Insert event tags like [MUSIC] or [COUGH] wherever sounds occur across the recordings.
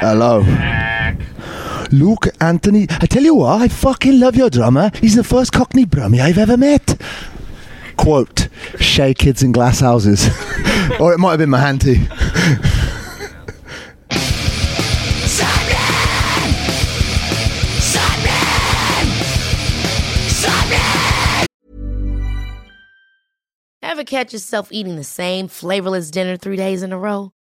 Hello. Luke Anthony, I tell you what, I fucking love your drummer. He's the first Cockney Brummie I've ever met. Quote, Shay Kids in Glass Houses. [LAUGHS] or it might have been my auntie. Ever catch yourself eating the same flavorless dinner three days in a row?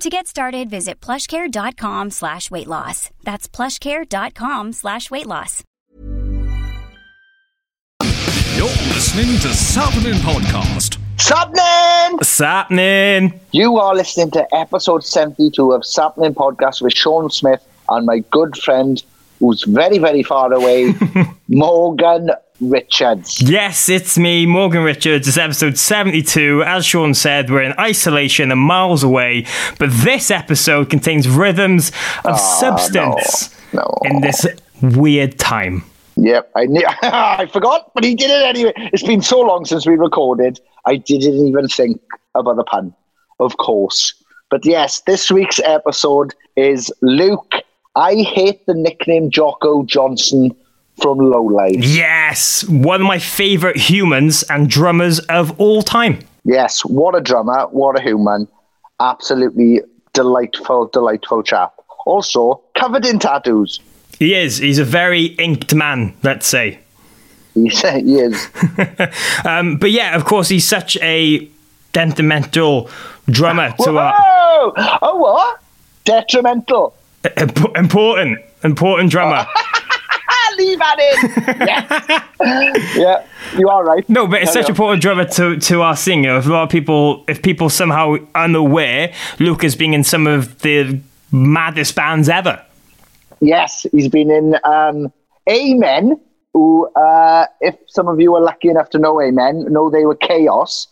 To get started, visit plushcare.com slash weight loss. That's plushcare.com slash weight loss. You're listening to Sappenin Podcast. Sapnin! Sapnin! You are listening to episode 72 of Sapnin Podcast with Sean Smith and my good friend who's very, very far away, [LAUGHS] Morgan Richards. Yes, it's me, Morgan Richards. It's episode 72. As Sean said, we're in isolation and miles away, but this episode contains rhythms of ah, substance no, no. in this weird time. Yep, I knew, [LAUGHS] I forgot, but he did it anyway. It's been so long since we recorded, I didn't even think about the pun, of course. But yes, this week's episode is Luke. I hate the nickname Jocko Johnson from Lowlife. Yes, one of my favourite humans and drummers of all time. Yes, what a drummer, what a human. Absolutely delightful, delightful chap. Also, covered in tattoos. He is. He's a very inked man, let's say. He's, [LAUGHS] he is. [LAUGHS] um, but yeah, of course, he's such a detrimental drummer to Whoa! our. Oh, what? Detrimental. Important, important drummer. [LAUGHS] Leave that in. Yes. yeah, you are right. No, but it's Carry such an on. important drummer to, to our singer. If a lot of people, if people somehow unaware, Luke has been in some of the maddest bands ever. Yes, he's been in um, Amen, who, uh, if some of you are lucky enough to know Amen, know they were chaos.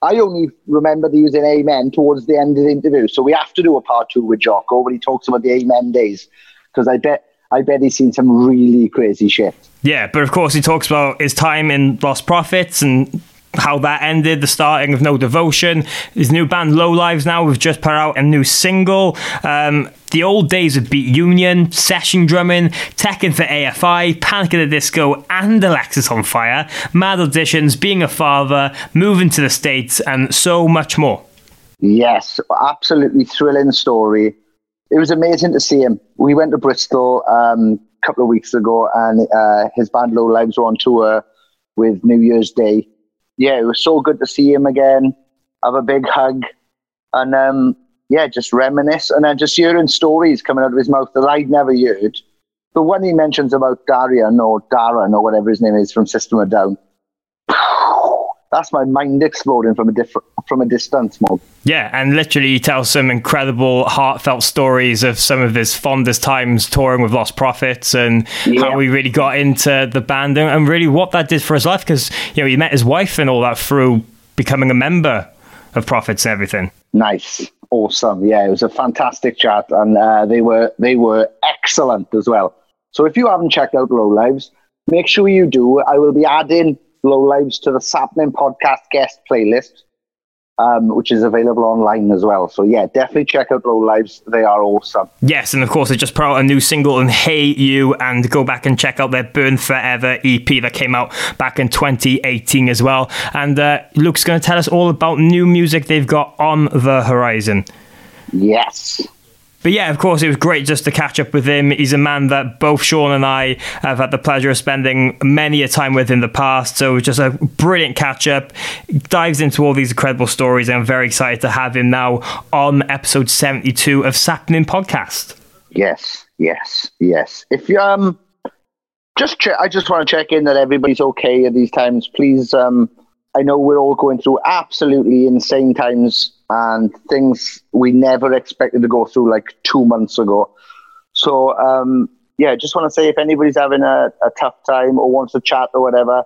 I only remember he was in Amen towards the end of the interview. So we have to do a part two with Jocko when he talks about the Amen days. Because I bet I bet he's seen some really crazy shit. Yeah, but of course he talks about his time in Lost Prophets and how that ended, the starting of No Devotion. His new band Low Lives now we've just put out a new single. Um, the old days of Beat Union, session drumming, teching for AFI, Panic at the Disco, and Alexisonfire, Mad Auditions, Being a Father, Moving to the States, and so much more. Yes, absolutely thrilling story. It was amazing to see him. We went to Bristol um, a couple of weeks ago, and uh, his band Low Lives were on tour with New Year's Day. Yeah, it was so good to see him again. Have a big hug, and um, yeah, just reminisce. And then just hearing stories coming out of his mouth that I'd never heard. The one he mentions about Darian or Darren or whatever his name is from System of Down. That's my mind exploding from a different from a distance, mode. Yeah, and literally he tells some incredible, heartfelt stories of some of his fondest times touring with Lost Prophets and Yeah. how we really got into the band and, and really what that did for his life because you know he met his wife and all that through becoming a member of Prophets and everything. Nice, awesome. Yeah, it was a fantastic chat, and uh, they were they were excellent as well. So if you haven't checked out Low Lives, make sure you do. I will be adding Low Lives to the Sapling Podcast guest playlist, um, which is available online as well. So yeah, definitely check out Low Lives. They are awesome. Yes, and of course they just put out a new single and Hey You and go back and check out their Burn Forever EP that came out back in 2018 as well. And uh, Luke's going to tell us all about new music they've got on the horizon. Yes. But yeah, of course, it was great just to catch up with him. He's a man that both Sean and I have had the pleasure of spending many a time with in the past. So it was just a brilliant catch up. Dives into all these incredible stories, and I'm very excited to have him now on episode 72 of Sappenin Podcast. Yes, yes, yes. If you um, just check, I just want to check in that everybody's okay at these times. Please, um, I know we're all going through absolutely insane times and things we never expected to go through like two months ago. So, um, yeah, just want to say if anybody's having a, a, tough time or wants to chat or whatever,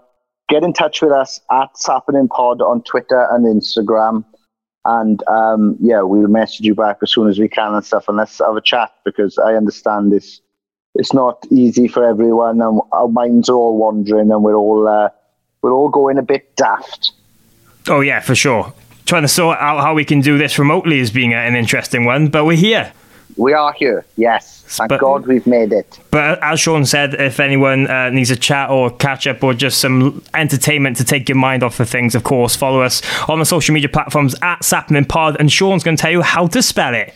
get in touch with us at Sappenin Pod on Twitter and Instagram. And um, yeah, we'll message you back as soon as we can and stuff. And let's have a chat because I understand this. It's not easy for everyone, and our minds are all wandering, and we're all uh, we're all going a bit daft. Oh yeah, for sure trying to sort out how we can do this remotely is being an interesting one, but we're here. We are here, yes. Thank but, God we've made it. But as Sean said, if anyone uh, needs a chat or catch up or just some entertainment to take your mind off of things, of course, follow us on the social media platforms at Sappenin Pod, and Sean's going to tell you how to spell it.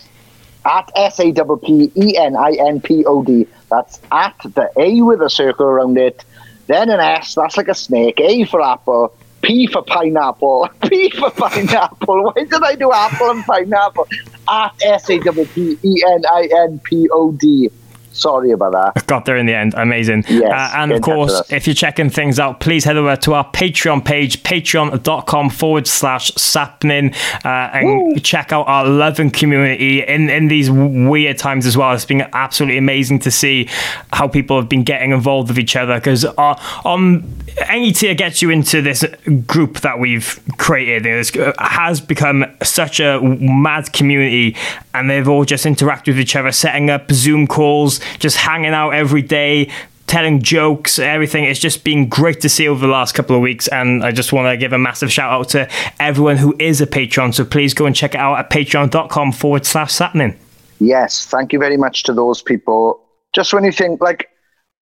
At S A P P E N I N P O D. That's at the A with a circle around it, then an S, that's like a snake, A for apple, P for pineapple. [LAUGHS] P for pineapple. Why did I do apple and pineapple? At S A W P E N I N P O D. Sorry about that. Got there in the end. Amazing. Yes, uh, and of course, if you're checking things out, please head over to our Patreon page, patreon.com forward slash sappenin, uh, and Woo. check out our loving community in, in these weird times as well. It's been absolutely amazing to see how people have been getting involved with each other because uh, on any tier gets you into this group that we've created. It uh, has become such a mad community, and they've all just interacted with each other, setting up Zoom calls just hanging out every day, telling jokes, everything. It's just been great to see over the last couple of weeks. And I just want to give a massive shout out to everyone who is a patron. So please go and check it out at patreon.com forward slash sappenin. Yes, thank you very much to those people. Just when you think, like,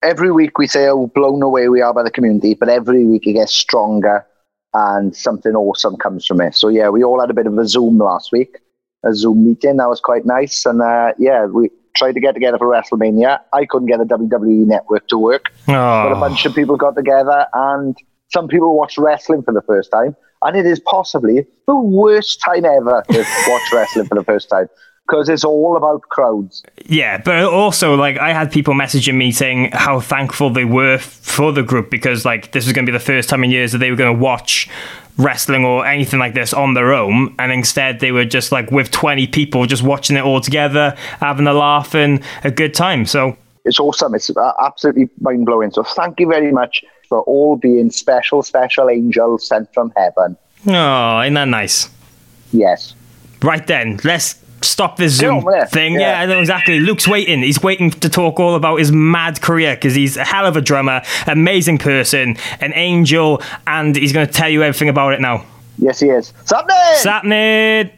every week we say how blown away we are by the community, but every week it gets stronger and something awesome comes from it. So, yeah, we all had a bit of a Zoom last week, a Zoom meeting. That was quite nice. And, uh, yeah, we, tried to get together for WrestleMania. I couldn't get the WWE network to work. Oh. But a ah. bunch of people got together and some people watched wrestling for the first time. And it is possibly the worst time ever to [LAUGHS] watch wrestling for the first time because it's all about crowds. Yeah, but also like I had people messaging me saying how thankful they were for the group because like this was going to be the first time in years that they were going to watch wrestling or anything like this on their own and instead they were just like with 20 people just watching it all together having a laugh and a good time. So it's awesome. It's uh, absolutely mind-blowing. So thank you very much for all being special special angels sent from heaven. Oh isn't that nice? Yes. Right then let's stop this Zoom thing. Yeah. yeah, I know exactly. Luke's waiting. He's waiting to talk all about his mad career because he's a hell of a drummer, amazing person, an angel, and he's going to tell you everything about it now. Yes, he is. Sappenin! Sappenin!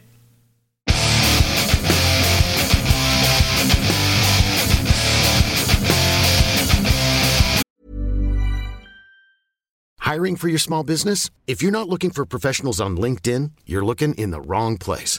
Hiring for your small business? If you're not looking for professionals on LinkedIn, you're looking in the wrong place.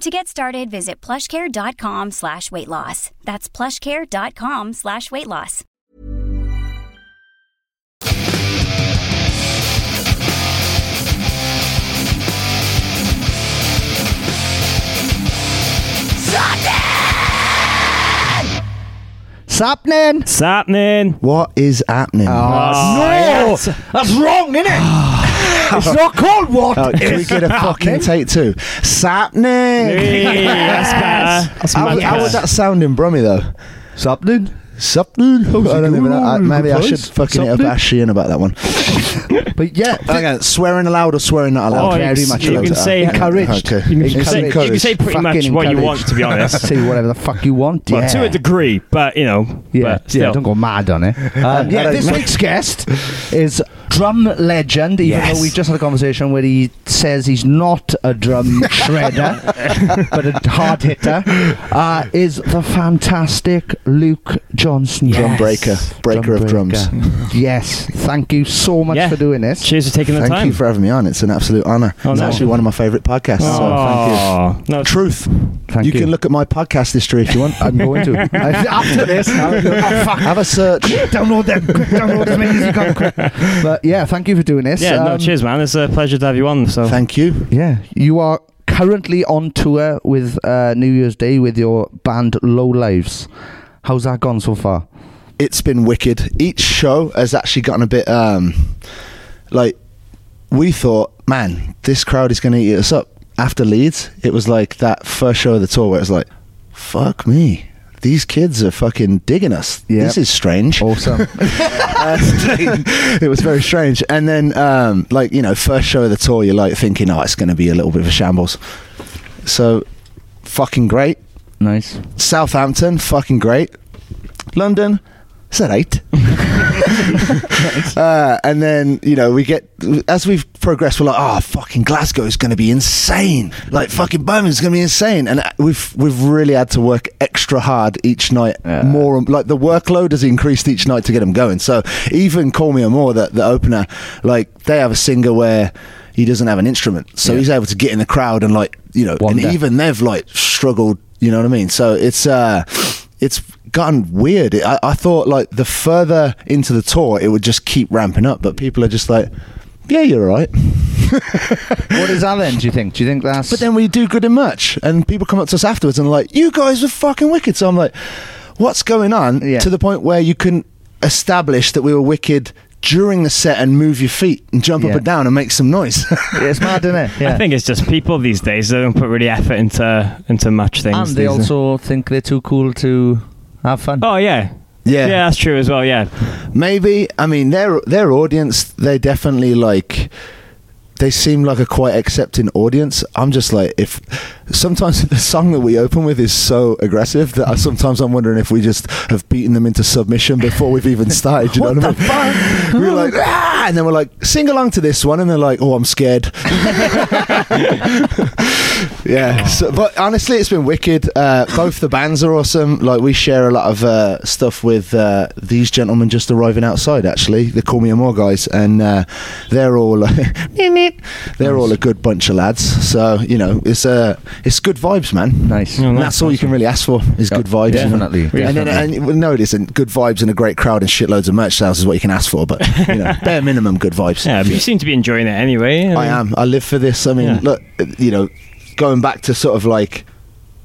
To get started, visit plushcare.com slash weight loss. That's plushcare.com slash weight loss. Sapnin! It's happening. What is happening? Oh, ah, no! yes. That's wrong, isn't it? [SIGHS] [SIGHS] [SIGHS] it's not called what Oh, can we get a fucking happening? take two? Sapning! Hey, that's better. That's How, much how would better. that sound in Brummy though? Something. Something. I don't even know. I- Maybe I should Guys, fucking hit up something. Ash Sheehan about that one. [LAUGHS] But yeah, Okay, swearing aloud or swearing not allowed? Oh, very you, much you allowed can to- say Encouraged. Okay. You can, say, you can say pretty much Fucking what you want, to be honest. [LAUGHS] say whatever the fuck you want. Well, to a degree, but you know, Yeah, but yeah, don't go mad on it. [LAUGHS] Um, yeah, this week's guest is drum legend, even Yes. though we just had a conversation where he says he's not a drum shredder, but a hard hitter, uh, is the fantastic Luke Johnson. Drum breaker. Breaker of drums. [LAUGHS] Yes, thank you so much Yeah. for doing this. Cheers for taking the Thank time. Thank you for having me on. It's an absolute honour. Oh, it's no. actually one of my favourite podcasts. So thank you. Oh, no, Truth. Thank you, you. can look at my podcast history if you want. I'm going to. [LAUGHS] After this, I'll [LAUGHS] go, oh, fuck. Have a search. download them. Quick, download as many as you can. Quick. But yeah, thank you for doing this. Yeah, no, Um, cheers, man. It's a pleasure to have you on. So Thank you. Yeah, you are currently on tour with uh, New Year's Day with your band Low Lives. How's that gone so far? It's been wicked. Each show has actually gotten a bit um like we thought, man, this crowd is going to eat us up. After Leeds, it was like that first show of the tour where it was like, fuck me. These kids are fucking digging us. Yeah. This is strange. Awesome. [LAUGHS] It was very strange. And then, um, like you know, first show of the tour, you're like thinking, oh, it's going to be a little bit of a shambles. So, fucking great. Nice. Southampton, fucking great. London, that eight? [LAUGHS] [LAUGHS] uh, and then you know we get as we've progressed, we're like, oh, fucking Glasgow is going to be insane. Like fucking Birmingham's going to be insane. And uh, we've we've really had to work extra hard each night. Yeah. More like the workload has increased each night to get them going. So even Call Me Amour, the, the opener, like they have a singer where. He doesn't have an instrument, so Yeah. he's able to get in the crowd and like you know, Wonder. and even they've like struggled. You know what I mean? So it's uh, it's gotten weird. I, I thought like the further into the tour, it would just keep ramping up, but people are just like, yeah, you're all right. [LAUGHS] What is that then? Do you think? Do you think that's? But then we do good in merch, and people come up to us afterwards and are like, you guys are fucking wicked. So I'm like, what's going on? Yeah. To the point where you can establish that we were wicked during the set and move your feet and jump Yeah. up and down and make some noise. [LAUGHS] yeah, it's mad, isn't it? Yeah. I think it's just people these days. They don't put really effort into into much things. and they these days. also think they're too cool to have fun. Oh yeah. Yeah. Yeah, that's true as well. Yeah. Maybe I mean their their audience. They definitely like. They seem like a quite accepting audience. I'm just like if sometimes [LAUGHS] the song that we open with is so aggressive that I, sometimes I'm wondering if we just have beaten them into submission before we've even [LAUGHS] started. You know what I mean? [LAUGHS] We're like ah, and then we're like sing along to this one, and they're like, oh, I'm scared. yeah, so, but honestly, it's been wicked. Uh, both the bands are awesome. Like we share a lot of uh, stuff with uh, these gentlemen just arriving outside. Actually, they Call Me Amour guys, and uh, they're all they're all a good bunch of lads. So you know, it's uh, it's good vibes, man. Nice. And nice, that's all you can really ask for is good vibes. you know? Definitely. And then, and well, no, it isn't. Good vibes and a great crowd and shitloads of merch sales is what you can ask for. But you know, [LAUGHS] bare minimum, good vibes. Yeah, but you seem to be enjoying it anyway. I am. I live for this. I mean, Yeah. look, you know, going back to sort of like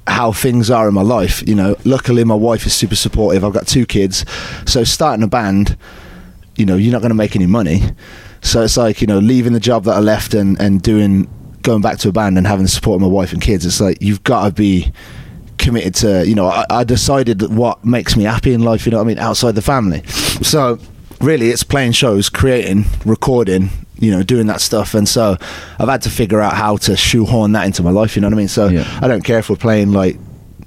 how things are in my life, you know, luckily my wife is super supportive. I've got two kids. So starting a band, you know, you're not going to make any money. So it's like, you know, leaving the job that I left and, and doing, going back to a band and having the support of my wife and kids. It's like, you've got to be committed to, you know, I, I decided that what makes me happy in life, you know what I mean, outside the family. So really it's playing shows, creating, recording, you know, doing that stuff. And so I've had to figure out how to shoehorn that into my life, you know what I mean? So Yeah. I don't care if we're playing like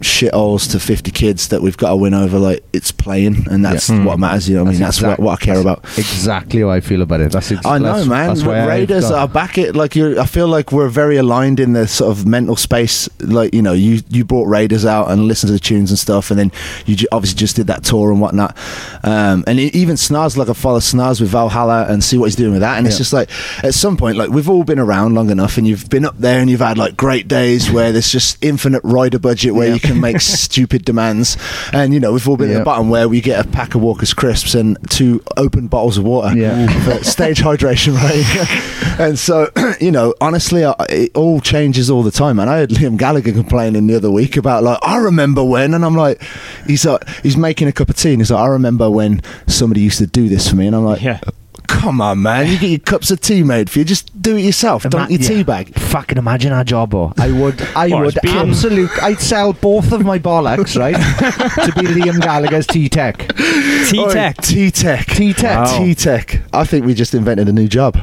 shitholes to 50 kids that we've got to win over. Like it's playing, and that's Yeah. what matters. You know, what I mean, that's exact- what, what I care about. Exactly how I feel about it. That's ex- I know, that's, man. That's why Raiders are back it. Like you, I feel like we're very aligned in the sort of mental space. Like you know, you you brought Raiders out and listened to the tunes and stuff, and then you ju- obviously just did that tour and whatnot. Um, and e- even Snars, like I follow Snars with Valhalla and see what he's doing with that. And it's just like at some point, like we've all been around long enough, and you've been up there and you've had like great days where there's just infinite rider budget where Yeah. you can make [LAUGHS] stupid demands. And you know, we've all been at Yeah. the bottom where we get a pack of Walker's crisps and two open bottles of water Yeah. for [LAUGHS] stage hydration, right? [LAUGHS] and so, [CLEARS THROAT] you know, honestly, I- it all changes all the time. And I heard Liam Gallagher complaining the other week about like, I remember when, and I'm like, he's like, he's making a cup of tea, and he's like, I remember when somebody used to do this for me, and I'm like, Yeah. Come on, man! You get your cups of tea made for you. Just do it yourself. Don't Ima- your tea yeah. bag. Fucking imagine our job, oh. I would, I would being- absolute. I'd sell both of my bollocks, [LAUGHS] right, to be Liam Gallagher's T Tech. T Tech. T Tech. T Tech. Wow. T Tech. I think we just invented a new job.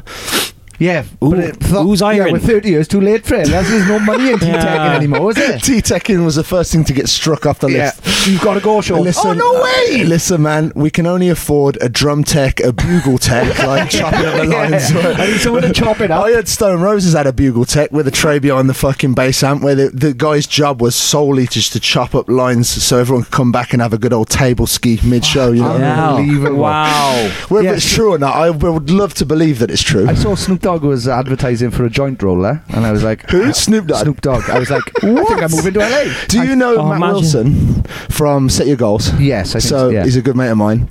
Yeah, Ooh, but it, thought- who's yeah, we're 30 years too late for it. There's there's no money in [LAUGHS] T Tech Yeah. anymore, is it? [LAUGHS] T Teching was the first thing to get struck off the Yeah, list. you've got to go, Sean. Listen, oh no way! Uh, listen, man, we can only afford a drum tech, a bugle tech, [LAUGHS] like chopping up the lines. Yeah. I need someone to chop it up. I heard Stone Roses had a bugle tech with a tray behind the fucking bass amp, where the, the guy's job was solely just to chop up lines so everyone could come back and have a good old table ski mid show. You know, Unbelievable. Wow. whether Yeah, it's true or not, I would love to believe that it's true. I saw Snoop Dogg was advertising for a joint roller, and I was like, Who? Snoop Dogg? Snoop Dogg. I was like, I think I'm moving to LA. Do you know Oh, Matt imagine. Wilson from Set Your Goals? Yes, I think so so, yeah. he's a good mate of mine.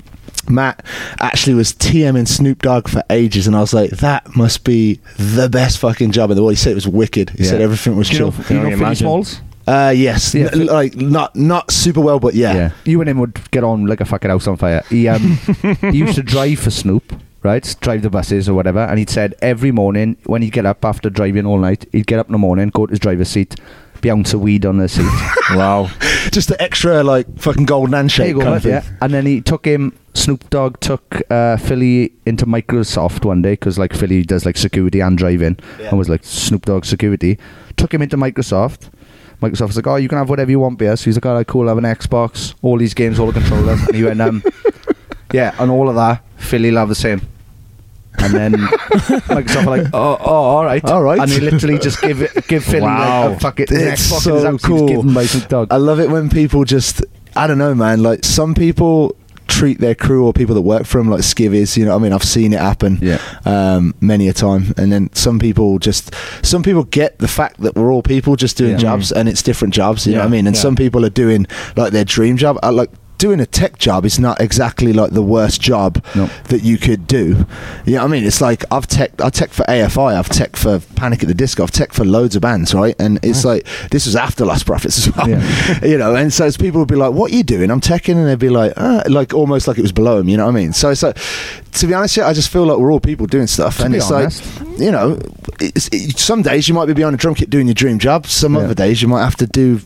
Matt actually was TM TMing Snoop Dogg for ages, and I was like, that must be the best fucking job in the world. He said it was wicked. He Yeah. said everything was Do you know, chill. do you know Can you Philly imagine? Smalls? Uh, yes, Yeah. N- like not not super well, but yeah. You and him would get on like a fucking house on fire. He um [LAUGHS] he used to drive for Snoop, right? Drive the buses or whatever, and he'd said every morning when he'd get up after driving all night, he'd get up in the morning, go to his driver's seat, be ounce of weed on the seat. [LAUGHS] Wow. [LAUGHS] Just the extra like fucking golden There handshake you go, kind of thing. yeah. And then he took him. Snoop Dogg took uh, Philly into Microsoft one day because like Philly does like security and driving, Yeah. and was like Snoop Dogg security. Took him into Microsoft. Microsoft was like, "Oh, you can have whatever you want, beer." So he's like, "All right, cool. I have an Xbox, all these games, all the controllers." and he went, um, "Yeah, and all of that, Philly Love the same." And then [LAUGHS] Microsoft were like, "Oh, oh, all right, All right. And he literally just give it, give Philly Wow. like a fucking his It's Xbox in so his house. He was cool. given by Dogg. I love it when people just I don't know, man. Like some people treat their crew or people that work for them like skivvies. You know, what I mean, I've seen it happen. Yeah. Um, many a time, and then some people just some people get the fact that we're all people just doing Yeah. jobs, and it's different jobs. You know what I mean? And yeah. some people are doing like their dream job. I like. Doing a tech job is not exactly like the worst job No. that you could do. You know what I mean? It's like I've tech, I tech for AFI, I've tech for Panic at the Disco, I've tech for loads of bands, right? And it's like this was after Lost Prophets as well, Yeah. [LAUGHS] you know. And so as people would be like, "What are you doing?" I'm teching, and they'd be like, uh, like almost like it was below them. You know what I mean? So it's like, to be honest, I just feel like we're all people doing stuff, To and it's honest. like, you know, it's, it, some days you might be behind a drum kit doing your dream job. Some Yeah. other days you might have to do.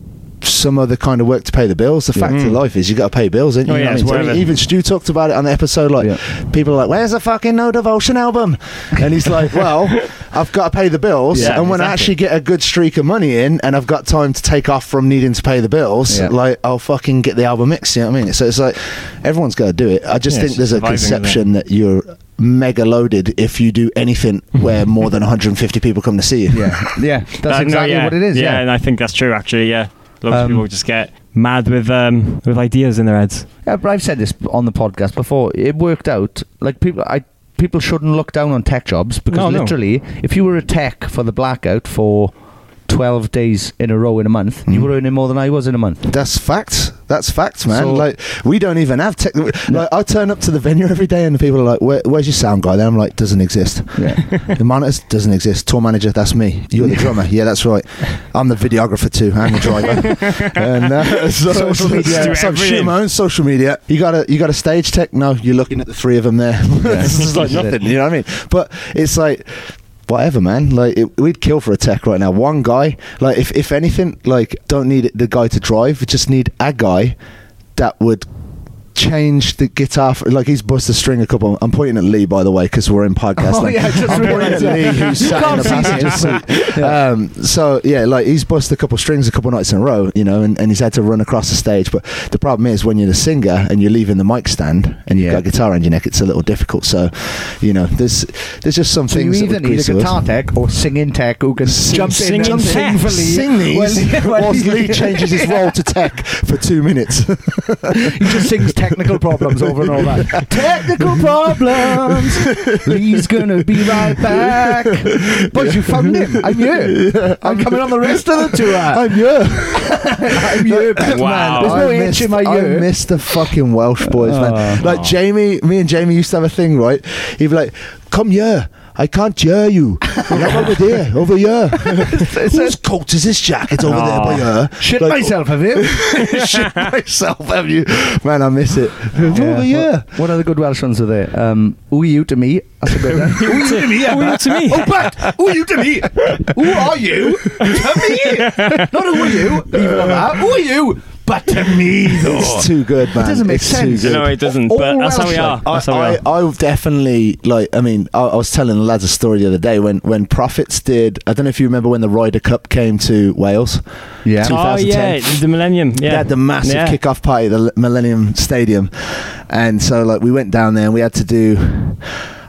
Some other kind of work to pay the bills. The fact of mm. life is you got to pay bills, ain't you? Oh, You know yeah, I mean? So worth it. even Stu talked about it on the episode. Like Yeah. people are like, "Where's the fucking No Devotion album?" And he's like, "Well, I've got to pay the bills, Yeah, and when I actually get a good streak of money in, and I've got time to take off from needing to pay the bills, Yeah. like I'll fucking get the album mixed." You know what I mean? So it's like everyone's got to do it. I just Yeah, think there's a surviving, isn't it? conception that you're mega loaded if you do anything mm-hmm. where more than 150 people come to see you. Yeah, yeah, that's [LAUGHS] That- no, exactly yeah. what it is. Yeah, Yeah, and I think that's true. Actually, yeah. Lots of Um, people just get mad with um with ideas in their heads. Yeah, but I've said this on the podcast before. It worked out. Like people, I people shouldn't look down on tech jobs because No, no. literally, if you were a tech for the blackout for twelve days in a row in a month, you were earning more than I was in a month. That's facts. That's facts, man. So- like we don't even have tech. Like I turn up to the venue every day, and the people are like, Where, "Where's your sound guy?" Then I'm like, "Doesn't exist." Yeah, the monitors doesn't exist. Tour manager, that's me. You're the drummer. Yeah, that's right. I'm the videographer too, and the driver. [LAUGHS] and uh, so, Social media. so, I'm shooting my own social media. You got a you got a stage tech? No, you're looking at the three of them there. this [LAUGHS] is like nothing. You know what I mean? But it's like. Whatever, man. Like it, we'd kill for a tech right now. One guy, like if if anything, like don't need the guy to drive. We just need a guy that would changed the guitar. For, like he's bust a string a couple. I'm pointing at Lee, by the way, because we're in podcast. [LAUGHS] Oh, land. yeah, just I'm pointing at Lee, who's sat in the passenger seat. Um, so yeah, like he's bust a couple strings a couple nights in a row, you know, and, and he's had to run across the stage. But the problem is when you're the singer and you're leaving the mic stand and you've Yeah. got a guitar around your neck, it's a little difficult. So, you know, there's there's just some So you things. that either need a guitar tech or singing tech who can jump in singing and tech. sing for Lee. Sing these Well, [LAUGHS] well, whilst Lee [LAUGHS] changes his role to tech for two minutes. He just sings technical problems over and over. [LAUGHS] technical problems. Lee's gonna be right back. But you found him. I'm here. I'm coming on the rest of the tour. I'm here. [LAUGHS] I'm here, Batman. Wow. There's no I H missed, in my I ear. missed the fucking Welsh boys, man. Oh. Like Jamie, me and Jamie used to have a thing, right? He'd be like, "Come here." I can't hear you. [LAUGHS] You're over there, over here. [LAUGHS] Whose coat is this jacket over there by her? Shit Like, myself, have you? [LAUGHS] Shit myself, have you? Man, I miss it. Over here. What, what other good Welsh ones are there? Um, who are you to me? That's a good one. who are you to me? Who are you to me? Oh, but who are you to me? Who are you to me? Not who are you? Even on that. Who are you? But to me, though. It's too good, man. It doesn't make it's too sense. good. No, it doesn't. All But that's how we are. like, That's how we I, are. I, I definitely like. I mean, I, I was telling the lads a story the other day when when Prophets did. I don't know if you remember when the Ryder Cup came to Wales. Yeah. Oh yeah, the Millennium. Yeah. They Yeah, had the massive Yeah. kick-off party at the Millennium Stadium, and so like we went down there and we had to do.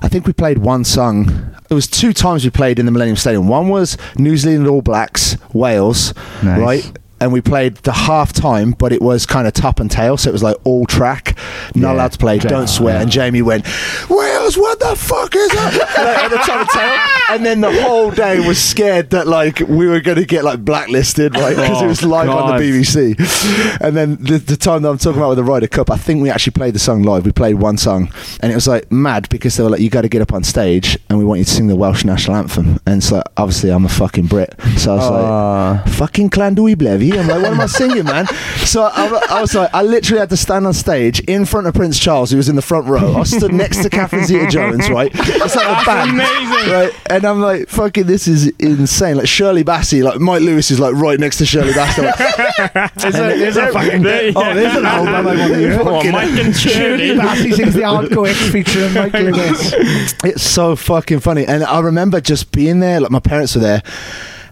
I think we played one song. It was two times we played in the Millennium Stadium. One was New Zealand All Blacks, Wales, Nice. right? And we played the half time, but it was kind of top and tail, so it was like all track, not Yeah. allowed to play, don't swear. And Jamie went, Wales, what the fuck is that? [LAUGHS] like, at the top and tail. And then the whole day was scared that like we were going to get like blacklisted, right? Because it was live on the BBC. And then the, the time that I'm talking about with the Ryder Cup, I think we actually played the song live. We played one song, and it was like mad because they were like, "You got to get up on stage, and we want you to sing the Welsh national anthem." And so obviously I'm a fucking Brit, so I was Ah. like, "Fucking Clandui Blevy." I'm like, "What am I singing, man?" So I, I was like, I literally had to stand on stage in front of Prince Charles, who was in the front row. I stood next to Catherine Zeta-Jones, right? [LAUGHS] It's like a band, amazing. right? And I'm like, "Fucking, this is insane!" Like Shirley Bassey, like Mike Lewis is like right next to Shirley Bassey. Like, There's a, there's a fucking. There- Oh, there's an album I want to hear. Oh, Mike and Shirley Shirley. Bassey sings the Hardcore X featuring Mike Lewis. [LAUGHS] It's so fucking funny. And I remember just being there, like my parents were there.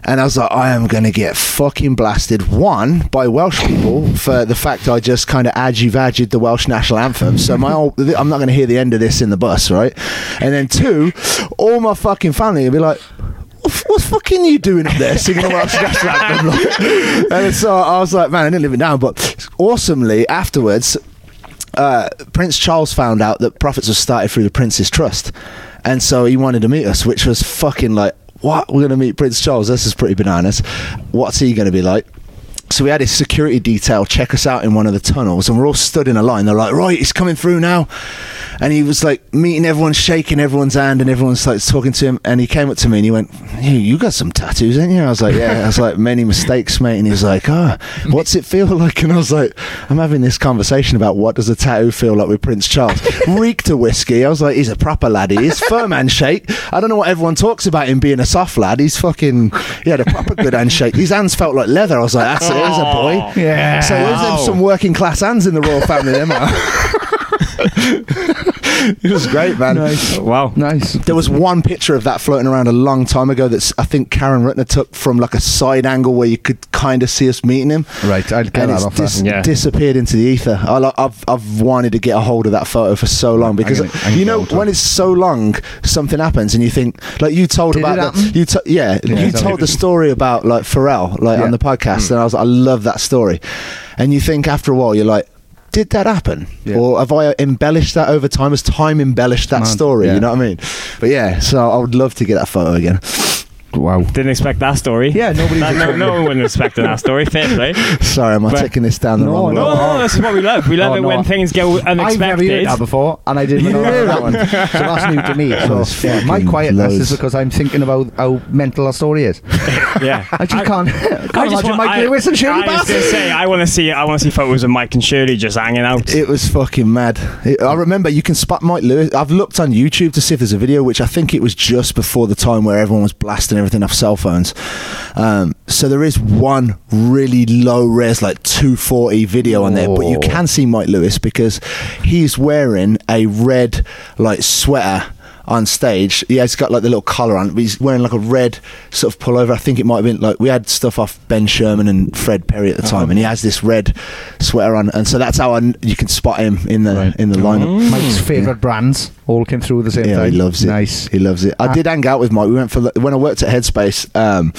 And I was like, I am going to get fucking blasted. One, by Welsh people for the fact I just kind of adjuvated the Welsh national anthem. So my old, I'm not going to hear the end of this in the bus, right? And then two, all my fucking family will be like, what, fucking you doing up there singing the Welsh national anthem? [LAUGHS] And so I was like, man, I didn't live it down. But awesomely, afterwards, uh, Prince Charles found out that Prophets was started through the Prince's Trust, and so he wanted to meet us, which was fucking like, what? We're going to meet Prince Charles? This is pretty bananas. What's he going to be like? So we had his security detail check us out in one of the tunnels, and we're all stood in a line. They're like, "Right, he's coming through now," and he was like meeting everyone, shaking everyone's hand, and everyone's like talking to him. And he came up to me and he went, "Hey, you got some tattoos, ain't you?" I was like, "Yeah." I was like, "Many mistakes, mate." And he was like, "Oh, what's it feel like?" And I was like, "I'm having this conversation about what does a tattoo feel like with Prince Charles." Reeked of whiskey. I was like, "He's a proper laddie. He's firm handshake." I don't know what everyone talks about him being a soft lad. He's fucking. He had a proper good handshake. His hands felt like leather. I was like, "That's it. There's a boy." Yeah. So there's them some working class hands in the royal family, them are. [LAUGHS] it was great, man. Nice. Wow. Nice. There was one picture of that floating around a long time ago that's I think Karen Ruttner took from like a side angle where you could kind of see us meeting him. Right, I'd get And that off dis- Yeah. disappeared into the ether. I, I've, I've wanted to get a hold of that photo for so long because gonna- you know when it's so long, something happens and you think like you told Did about the, you to, yeah, you it's told the story about like Pharrell like Yeah. on the podcast mm. and I was like, I love that story, and you think after a while you're like. Did that happen, Yeah. or have I embellished that over time? Has time embellished that Mad, story? yeah. You know what I mean? But yeah, so I would love to get that photo again. Wow. Didn't expect that story. Yeah, nobody's That, no, no one wouldn't expect that story. Fair play. Sorry, am I But- taking this down the No, wrong No, road? no, that's what we love. We love Oh, it no. when things go unexpected. I've never heard that before, and I didn't even know that one. So that's new to me. [LAUGHS] So yeah, my quietness loads. is because I'm thinking about how mental a story is. [LAUGHS] yeah. I just can't, can't I just imagine want- Mike I- Lewis and Shirley I was gonna say I want to see I want to see photos of Mike and Shirley just hanging out. It was fucking mad. It- I remember you can spot Mike Lewis. I've looked on YouTube to see if there's a video, which I think it was just before the time where everyone was blasting everything off cell phones. Um, so there is one really low res, like 240 video on there, but you can see Mike Lewis because he's wearing a red like sweater on stage. Yeah, He has got like the little collar on, he's wearing like a red sort of pullover. I think it might have been like we had stuff off Ben Sherman and Fred Perry at the time, and he has this red sweater on, and so that's how I, you can spot him in the Right. in the lineup. Mike's favourite brands all came through the same Yeah, time. he loves it. Nice. He loves it. I Ah. did hang out with Mike. We went for when I worked at Headspace. Um,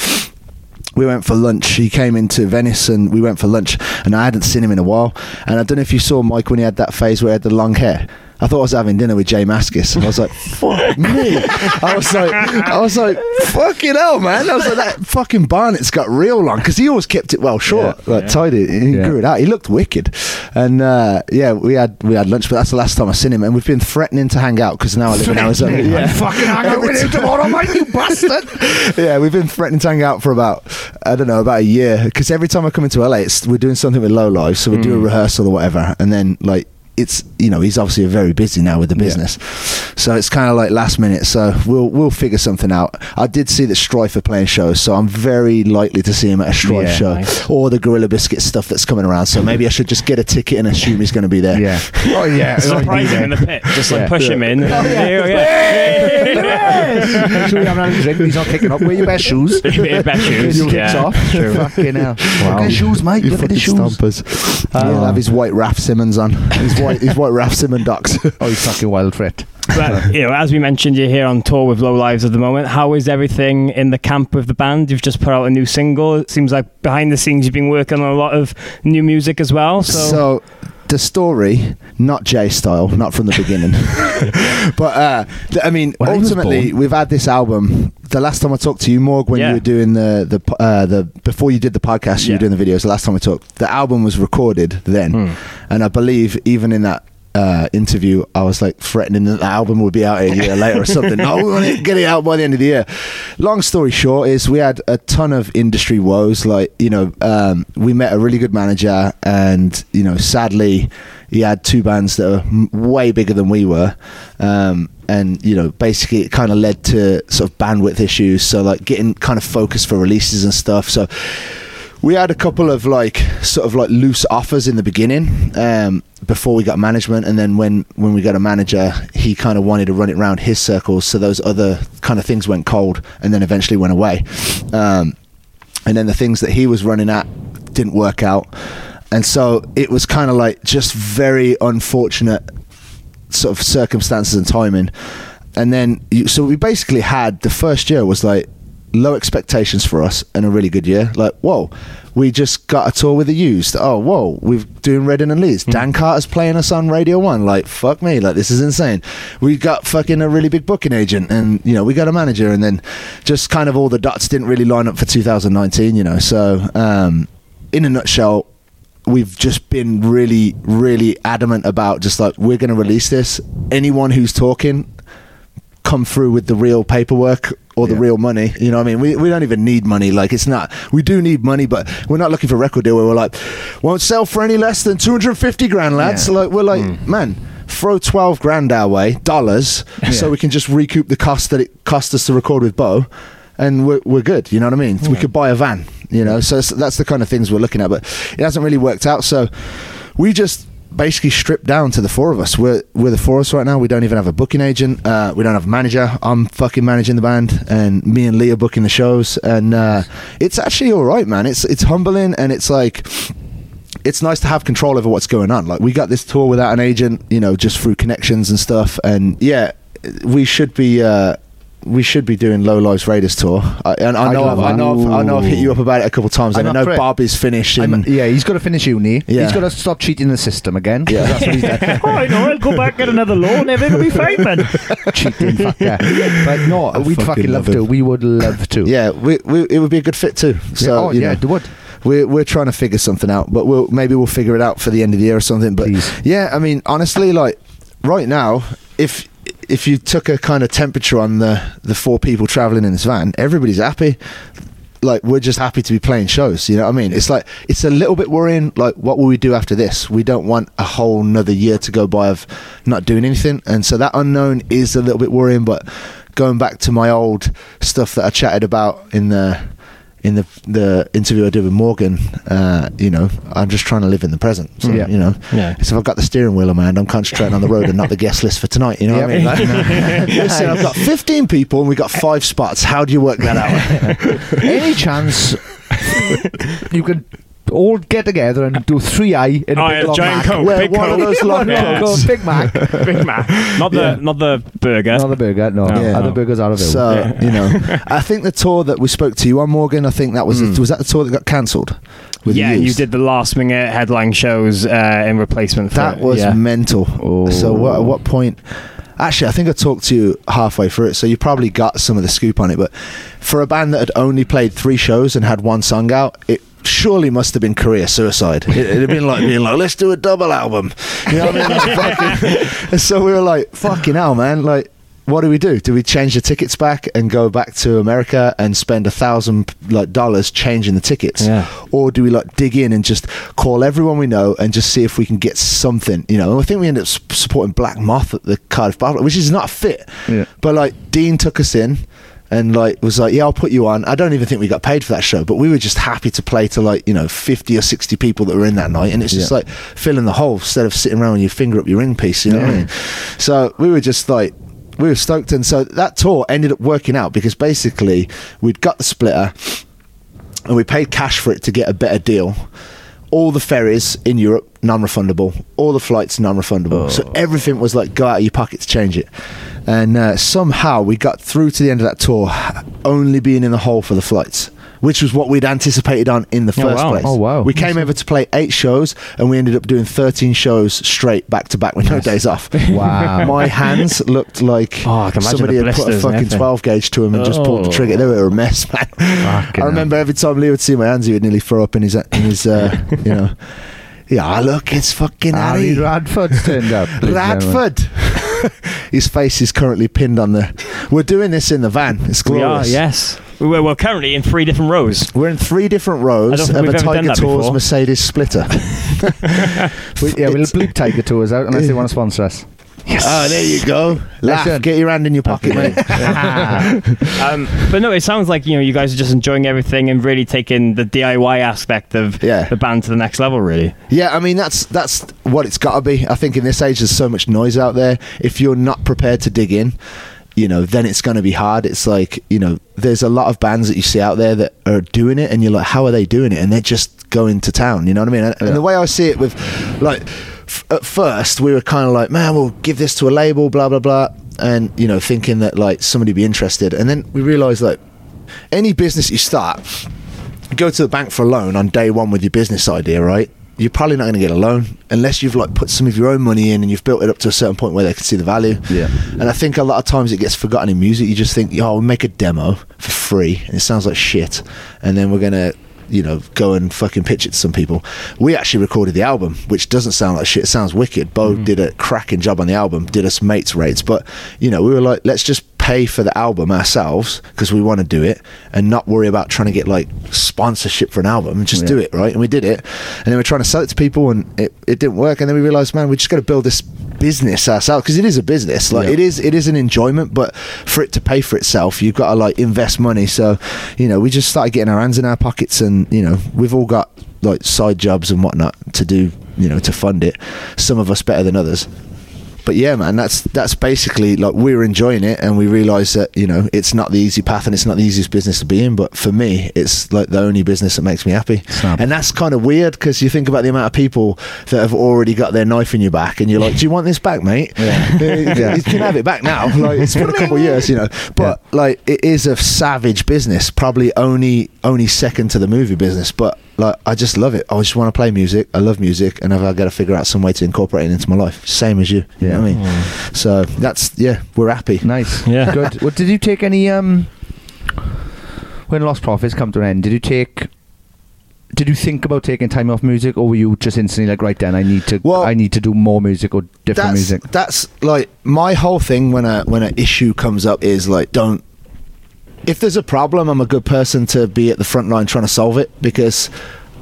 we went for lunch. He came into Venice and we went for lunch. And I hadn't seen him in a while. And I don't know if you saw Mike when he had that phase where he had the long hair. I thought I was having dinner with J Mascis. And I was like, fuck me. I was like, I was like, fucking hell, man. I was like, that fucking Barnett's got real long because he always kept it well short, like tied it. He Yeah. grew it out. He looked wicked. And uh, yeah, we had we had lunch, but that's the last time I seen him. And we've been threatening to hang out because now I live in Arizona. Yeah. fucking hang out with him tomorrow, mate, you bastard. [LAUGHS] yeah, we've been threatening to hang out for about I don't know about a year because every time I come into LA, it's, we're doing something with Low Life, so we do a rehearsal or whatever, and then like it's you know he's obviously very busy now with the business, so it's kind of like last minute. So we'll we'll figure something out. I did see that Strife are playing shows, so I'm very likely to see him at a Strife Yeah, show nice. or the Gorilla Biscuit stuff that's coming around. So maybe I should just get a ticket and assume he's going to be there. Yeah. [LAUGHS] Oh yeah. Surprise him in the pit. Just like Yeah. push him in. Oh, There we go. Make sure you haven't had a. He's not kicking up. Wear your best shoes. [LAUGHS] Wear best shoes, Your kicks yeah. off. Fucking hell. Look at his shoes, mate. You Look at fucking his shoes. stompers. Uh, He'll have his white Raf Simons on. [LAUGHS] His white, his white Raf Simons ducks. [LAUGHS] Oh, he's fucking wild for it. But you know, as we mentioned, you're here on tour with Low Lives at the moment. How is everything in the camp with the band? You've just put out a new single. It seems like behind the scenes you've been working on a lot of new music as well. So, So, the story, not Jay style, not from the beginning, [LAUGHS] but uh, th- I mean, When was ultimately, born- we've had this album. The last time I talked to you, Morg, when Yeah. you were doing the the po- uh, the before you did the podcast, you Yeah. were doing the videos. The last time we talked, the album was recorded then, Hmm. and I believe even in that. Uh, interview, I was like threatening that the album would be out a year later or something. No, we want to get it out by the end of the year. Long story short, is we had a ton of industry woes. Like you know, um, we met a really good manager, and you know, sadly, he had two bands that m- way bigger than we were. Um, and you know, basically, it kind of led to sort of bandwidth issues. So like getting kind of focused for releases and stuff. So we had a couple of like sort of like loose offers in the beginning um, before we got management, and then when when we got a manager, he kind of wanted to run it around his circles. So those other kind of things went cold, and then eventually went away. Um, and then the things that he was running at didn't work out, and so it was kind of like just very unfortunate sort of circumstances and timing. And then, you, so we basically had the first year was like low expectations for us and a really good year. Like, whoa, we just got a tour with the used. Oh, whoa, we're doing Reading and Leeds. Dan Carter's playing us on Radio One. Like, fuck me, like this is insane. We got fucking a really big booking agent, and you know we got a manager, and then just kind of all the dots didn't really line up for 2019. You know, so um, in a nutshell, we've just been really, really adamant about just like we're going to release this. Anyone who's talking, come through with the real paperwork or the Yeah. real money. You know what I mean? We, we don't even need money. Like it's not, we do need money, but we're not looking for a record deal where we're like, won't sell for any less than 250 grand, lads. Yeah. Like we're like, hmm. man, throw 12 grand our way, dollars, so we can just recoup the cost that it cost us to record with Bo. And we're, we're good, you know what I mean? We could buy a van, you know. So that's the kind of things we're looking at, but it hasn't really worked out. So we just basically stripped down to the four of us. We're we're the four of us right now. We don't even have a booking agent. Uh, we don't have a manager. I'm fucking managing the band, and me and Lee are booking the shows. And uh, it's actually all right, man. It's it's humbling, and it's like it's nice to have control over what's going on. Like we got this tour without an agent, you know, just through connections and stuff. And yeah, we should be. Uh, we should be doing Low Lives Raiders tour. I, and I I'd know, I've, I know, I've, I know, I've hit you up about it a couple of times, I'm and I know for. Bob is finished. I'm- In, yeah, he's got to finish uni. Yeah. He's got to stop cheating the system again. Yeah. That's what he's done. oh, I know. I'll go back get another loan. Everything will be fine, man. [LAUGHS] cheating fucker. But no, I we'd fucking fucking love love to. We would love to. yeah, we, we, it would be a good fit too. So Yeah, oh, you yeah, know, it would. We're we're trying to figure something out, but we'll maybe we'll figure it out for the end of the year or something. But Please. yeah, I mean, honestly, like right now, if if you took a kind of temperature on the the four people traveling in this van, everybody's happy. Like we're just happy to be playing shows. You know what I mean? It's like it's a little bit worrying. Like what will we do after this? We don't want a whole another year to go by of not doing anything, and so that unknown is a little bit worrying. But going back to my old stuff that I chatted about in the in the the interview I did with Morgan, uh, you know, I'm just trying to live in the present. So, Yeah. you know, Yeah. so if I've got the steering wheel in my hand, I'm concentrating on the road and not the guest list for tonight. You know what I mean? Like, [LAUGHS] [LAUGHS] listen, I've got 15 people and we've got five spots. How do you work that out? [LAUGHS] Any chance you could all get together and do three I in a Oh, big yeah, long giant Mac? Coke, Where big one of those long [LAUGHS] Yeah. Cokes. Big Mac. [LAUGHS] Big Mac. Not the Yeah. not the burger. Not the burger. No, No. other burgers out of it. So you know, I think the tour that we spoke to you on Morgan, I think that was Hmm. the, was that the tour that got cancelled. with the yeah, you Used? did the last minute headline shows uh, in replacement for That it. was yeah. mental. Oh. So what, at what point? Actually, I think I talked to you halfway through it, so you probably got some of the scoop on it. But for a band that had only played three shows and had one song out, it surely must have been career suicide. It, it'd have been like being like, "Let's do a double album." You know what I mean? Like, fucking- [LAUGHS] and so we were like, "Fucking hell, man!" Like. What do we do? Do we change the tickets back and go back to America and spend a thousand like dollars changing the tickets, Yeah. or do we like dig in and just call everyone we know and just see if we can get something? You know, and I think we ended up supporting Black Moth at the Cardiff Battle, which is not fit. Yeah. But like Dean took us in and like was like, yeah, I'll put you on. I don't even think we got paid for that show, but we were just happy to play to like you know fifty or sixty people that were in that night, and it's just Yeah. like filling the hole instead of sitting around with your finger up your ring piece. You know what I mean? So we were just like. We were stoked, and so that tour ended up working out because basically we'd got the splitter, and we paid cash for it to get a better deal. All the ferries in Europe non-refundable, all the flights non-refundable. So everything was like go out of your pocket to change it. And uh, somehow we got through to the end of that tour, only being in the hole for the flights. Which was what we'd anticipated on in the Oh, first wow. place. Oh, wow. We came over to play eight shows, and we ended up doing thirteen shows straight back to back with no days off. [LAUGHS] Wow. My hands looked like Oh, I can imagine somebody had put a fucking twelve gauge to him and just pulled the Oh. trigger. They were a mess, [LAUGHS] man. Fucking I remember every time Lee would see my hands, he would nearly throw up in his, in his, uh, [LAUGHS] you know. Yeah, look, it's fucking Harry Harry Radford's turned up. [LAUGHS] ladies and gentlemen. Radford. [LAUGHS] his face is currently pinned on the. We're doing this in the van. It's We are, yes. We're, we're currently in three different rows. We're in three different rows don't of a ever done Tiger that Tours before. Mercedes splitter. [LAUGHS] We, yeah, we'll bleep Tiger Tours out unless they want to sponsor us. Oh, there you go. Laugh. Listen. Get your hand in your pocket, mate. [LAUGHS] [LAUGHS] Um, but no, it sounds like you know you guys are just enjoying everything and really taking the DIY aspect of Yeah. the band to the next level. Really, Yeah, I mean that's that's what it's got to be. I think in this age there's so much noise out there. If you're not prepared to dig in, you know, then it's going to be hard. It's like you know, there's a lot of bands that you see out there that are doing it, and you're like, how are they doing it? And they're just going to town. You know what I mean? And, and the way I see it with, like, f- at first we were kind of like, man, we'll give this to a label, blah blah blah, and you know, thinking that like somebody be interested, and then we realised like, any business you start, you go to the bank for a loan on day one with your business idea, right? You're probably not going to get a loan unless you've like put some of your own money in and you've built it up to a certain point where they can see the value. Yeah. And I think a lot of times it gets forgotten in music. You just think, oh, we'll make a demo for free, and it sounds like shit, and then we're gonna. You know, go and fucking pitch it to some people. We actually recorded the album, which doesn't sound like shit. It sounds wicked. Bo mm. did a cracking job on the album, did us mates rates, but you know, we were like, let's just pay for the album ourselves because we want to do it and not worry about trying to get like sponsorship for an album and just do it right? And we did it. And then we're trying to sell it to people and it, it didn't work and then we realized man we just got to build this business ourselves because it is a business. Like Yeah. it is it is an enjoyment but for it to pay for itself you've got to like invest money. So you know we just started getting our hands in our pockets and you know we've all got like side jobs and whatnot to do you know to fund it. Some of us better than others but yeah, man, that's that's basically like we were enjoying it, and we realised that you know it's not the easy path, and it's not the easiest business to be in. But for me, it's like the only business that makes me happy, Snap. and that's kind of weird because you think about the amount of people that have already got their knife in your back, and you're like, "Do you want this back, mate? Yeah. [LAUGHS] you can have it back now. Like it's been a couple of [LAUGHS] years, you know." But like it is a savage business, probably only only second to the movie business, but. Like I just love it. I just want to play music. I love music, and I've got to figure out some way to incorporate it into my life. Same as you. You know what I mean? So that's yeah, we're happy. Nice. [LAUGHS] Yeah. Good. Well, did you take any um when Lost Prophets come to an end, did you take did you think about taking time off music or were you just instantly like right then I need to Well, I need to do more music or different That's music? that's like my whole thing when a when an issue comes up is like don't. If there's a problem, I'm a good person to be at the front line trying to solve it because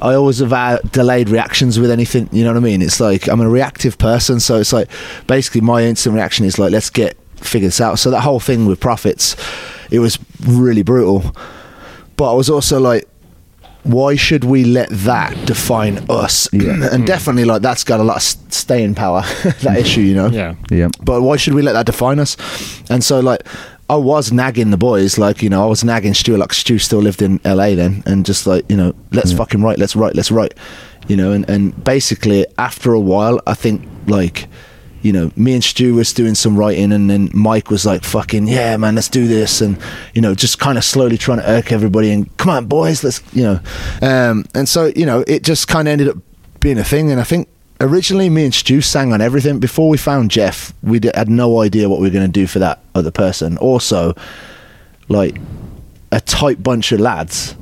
I always have had delayed reactions with anything. You know what I mean? It's like I'm a reactive person, so it's like basically my instant reaction is like let's get figure this out. So that whole thing with Prophets, it was really brutal. But I was also like, why should we let that define us? [CLEARS THROAT] and mm. definitely, like that's got a lot of staying power. [LAUGHS] that issue, you know. Yeah. Yeah. But why should we let that define us? And so, like, I was nagging the boys, like, you know, I was nagging Stu, like, Stu still lived in LA then, and just like, you know, let's fucking write, let's write, let's write, you know, and, and basically, after a while, I think, like, you know, me and Stu was doing some writing, and then Mike was like, fucking, yeah, man, let's do this. And, you know, just kind of slowly trying to irk everybody and, come on, boys, let's, you know. Um, and so, you know, it just kind of ended up being a thing. And I think originally me and Stu sang on everything. Before we found Geoff, we d- had no idea what we were going to do for that other person. Also, like a tight bunch of lads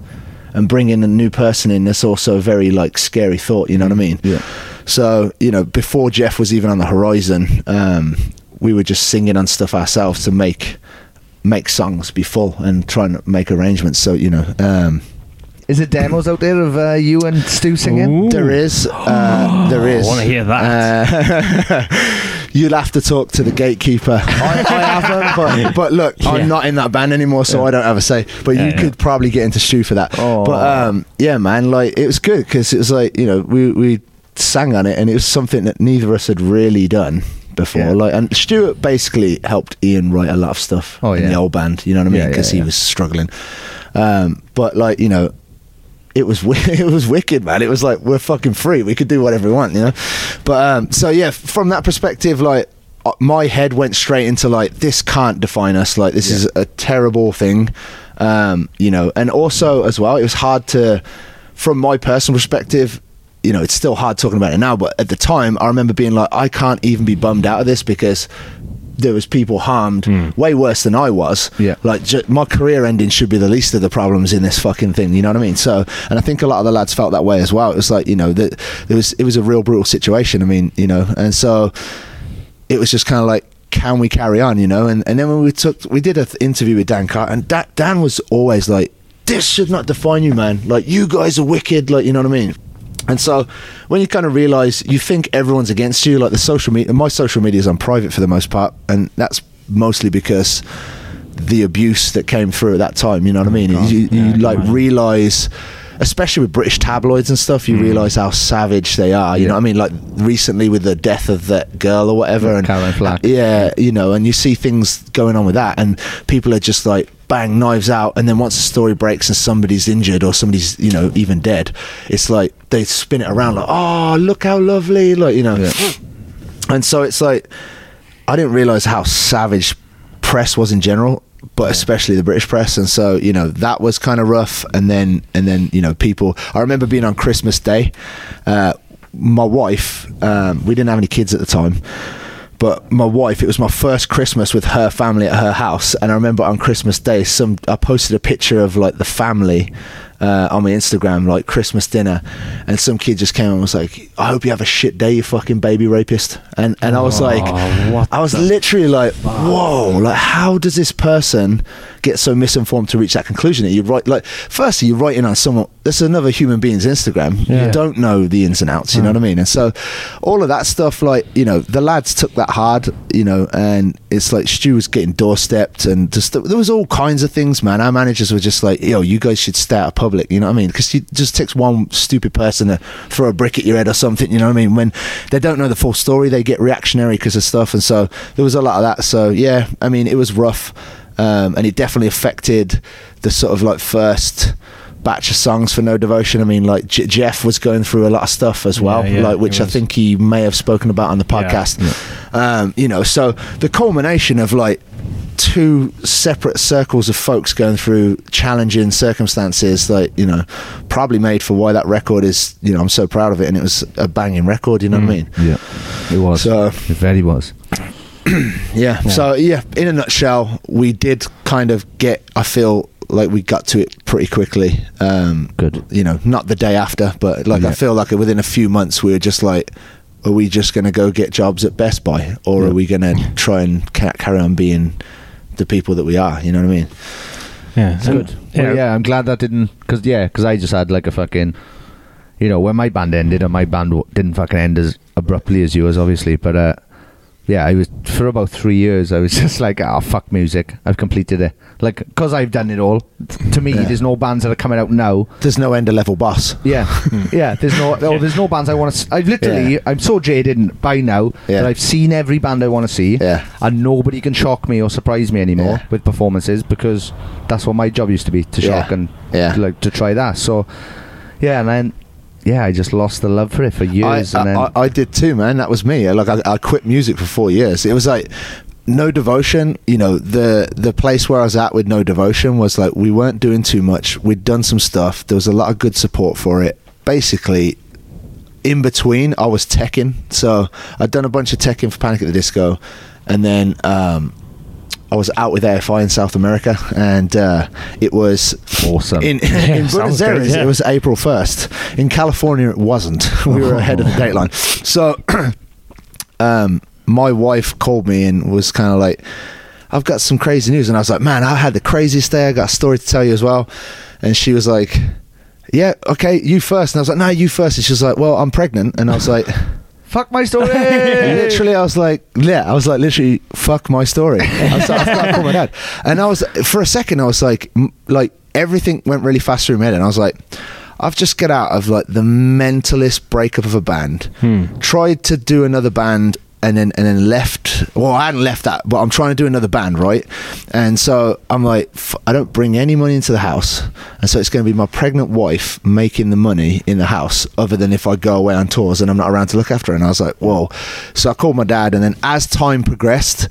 and bringing a new person in that's also a very like scary thought you know what i mean Yeah. so you know before geoff was even on the horizon um, we were just singing on stuff ourselves to make make songs be full and trying to make arrangements so you know um, Is it demos out there of uh, you and Stu singing? there is uh, there [GASPS] is I wanna hear that. Uh, [LAUGHS] you'll have to talk to the gatekeeper [LAUGHS] I, I haven't but, but look Yeah. i'm not in that band anymore so i don't have a say but you Yeah, yeah. could probably get into Stu for that Oh. but um, yeah man like it was good because it was like you know we we sang on it and it was something that neither of us had really done before Yeah. like and Stuart basically helped Ian write a lot of stuff Oh, in the old band you know what I mean Yeah, yeah, because he yeah. was struggling um, but like you know it was [LAUGHS] it was wicked, man. It was like we're fucking free. We could do whatever we want, you know. But um, so yeah, from that perspective, like uh, my head went straight into like this can't define us. Like this is a terrible thing, um, you know. And also as well, it was hard to, from my personal perspective. You know, it's still hard talking about it now, but at the time, I remember being like, I can't even be bummed out of this because there was people harmed hmm. way worse than I was. Yeah. Like ju- my career ending should be the least of the problems in this fucking thing. You know what I mean? So, and I think a lot of the lads felt that way as well. It was like you know that it was it was a real brutal situation. I mean, you know, and so it was just kind of like. Can we carry on, you know? And and then when we took, we did an interview with Dan Carter, and da- Dan was always like, "This should not define you, man. Like you guys are wicked, like you know what I mean." And so when you kind of realize you think everyone's against you, like the social media, my social media is on private for the most part, and that's mostly because the abuse that came through at that time. You know what I oh mean? you you like realize, especially with British tabloids and stuff, you mm. realize how savage they are. You know what I mean? Like recently with the death of that girl or whatever, and Caroline Flack. yeah, you know, and you see things going on with that, and people are just like bang knives out, and then once the story breaks and somebody's injured or somebody's you know even dead, it's like they spin it around like, oh look how lovely, like you know, [GASPS] and so it's like I didn't realize how savage press was in general. But especially the British press, and so you know that was kind of rough. And then, and then you know, people. I remember being on Christmas Day. Uh, my wife, um, we didn't have any kids at the time, but my wife, it was my first Christmas with her family at her house, and I remember on Christmas Day, some I posted a picture of like the family uh, on my Instagram, like Christmas dinner, and some kid just came and was like, "I hope you have a shit day, you fucking baby rapist," and and I was like, I was literally like, "Whoa!" Like, how does this person get so misinformed to reach that conclusion? That you write like, firstly, you're writing on someone. That's another human being's Instagram. You don't know the ins and outs. You know what I mean? And so, all of that stuff, like you know, the lads took that hard. You know, and it's like Stu was getting doorstepped, and just there was all kinds of things, man. Our managers were just like, "Yo, you guys should stay out of public." You know what I mean? Because it just takes one stupid person to throw a brick at your head or something. You know what I mean? When they don't know the full story, they get reactionary because of stuff, and so there was a lot of that. So yeah, I mean, it was rough, um, and it definitely affected the sort of like first batch of songs for No Devotion. I mean, like J- Geoff was going through a lot of stuff as well, Yeah, yeah, like which I think he may have spoken about on the Yeah. podcast. Um, you know, so the culmination of like two separate circles of folks going through challenging circumstances, like you know, probably made for why that record is. You know, I'm so proud of it, and it was a banging record. You know what I mean? Yeah, it was. So- it very was. [CLEARS THROAT] Yeah. So yeah, in a nutshell, we did kind of get. I feel like we got to it pretty quickly. Um, Good. You know, not the day after, but like I feel like within a few months, we were just like, are we just going to go get jobs at Best Buy, or Yeah. are we going to try and ca- carry on being the people that we are? You know what I mean? Yeah, It's good. Yeah. yeah, I'm glad that didn't. Because, yeah, because I just had like a fucking. You know, when my band ended, and my band w- didn't fucking end as abruptly as yours, obviously, but uh, yeah, I was for about three years. I was [LAUGHS] just like, oh fuck music. I've completed it. Like, because I've done it all. To me, Yeah. there's no bands that are coming out now. There's no end of level boss. Yeah, [LAUGHS] yeah. There's no, oh, there's no bands I want to. I've literally, Yeah. I'm so jaded by now Yeah. that I've seen every band I want to see, Yeah. and nobody can shock me or surprise me anymore with performances because that's what my job used to be to shock and Yeah. like to try that. So, yeah, and then yeah, I just lost the love for it for I, years, and then I, I did too, man. That was me. Like I, I quit music for four years. It was like no devotion. You know, the the place where I was at with no devotion was like we weren't doing too much. We'd done some stuff. There was a lot of good support for it. Basically, in between, I was teching. So I'd done a bunch of teching for Panic at the Disco, and then. Um, I was out with AFI in South America, and uh, it was Awesome. In, [LAUGHS] in Buenos sounds good, Aires, yeah. it was April first. In California, it wasn't. [LAUGHS] We were ahead of the dateline. So, [CLEARS THROAT] um, my wife called me and was kind of like, "I've got some crazy news," and I was like, "Man, I had the craziest day. I got a story to tell you as well." And she was like, "Yeah, okay, you first. And I was like, "No, you first. And she was like, "Well, I'm pregnant," and I was like. Fuck my story. [LAUGHS] literally, I was like, yeah, I was like, literally, fuck my story. I was like, I've got to call my dad. And I was, for a second, I was like, m- like everything went really fast through my head, and I was like, I've just got out of like the mentalist breakup of a band, hmm. tried to do another band. And then, and then left. Well, I hadn't left that, but I'm trying to do another band, right? And so I'm like, f- I don't bring any money into the house, and so it's going to be my pregnant wife making the money in the house, other than if I go away on tours and I'm not around to look after her. And I was like, whoa. So I called my dad, and then as time progressed,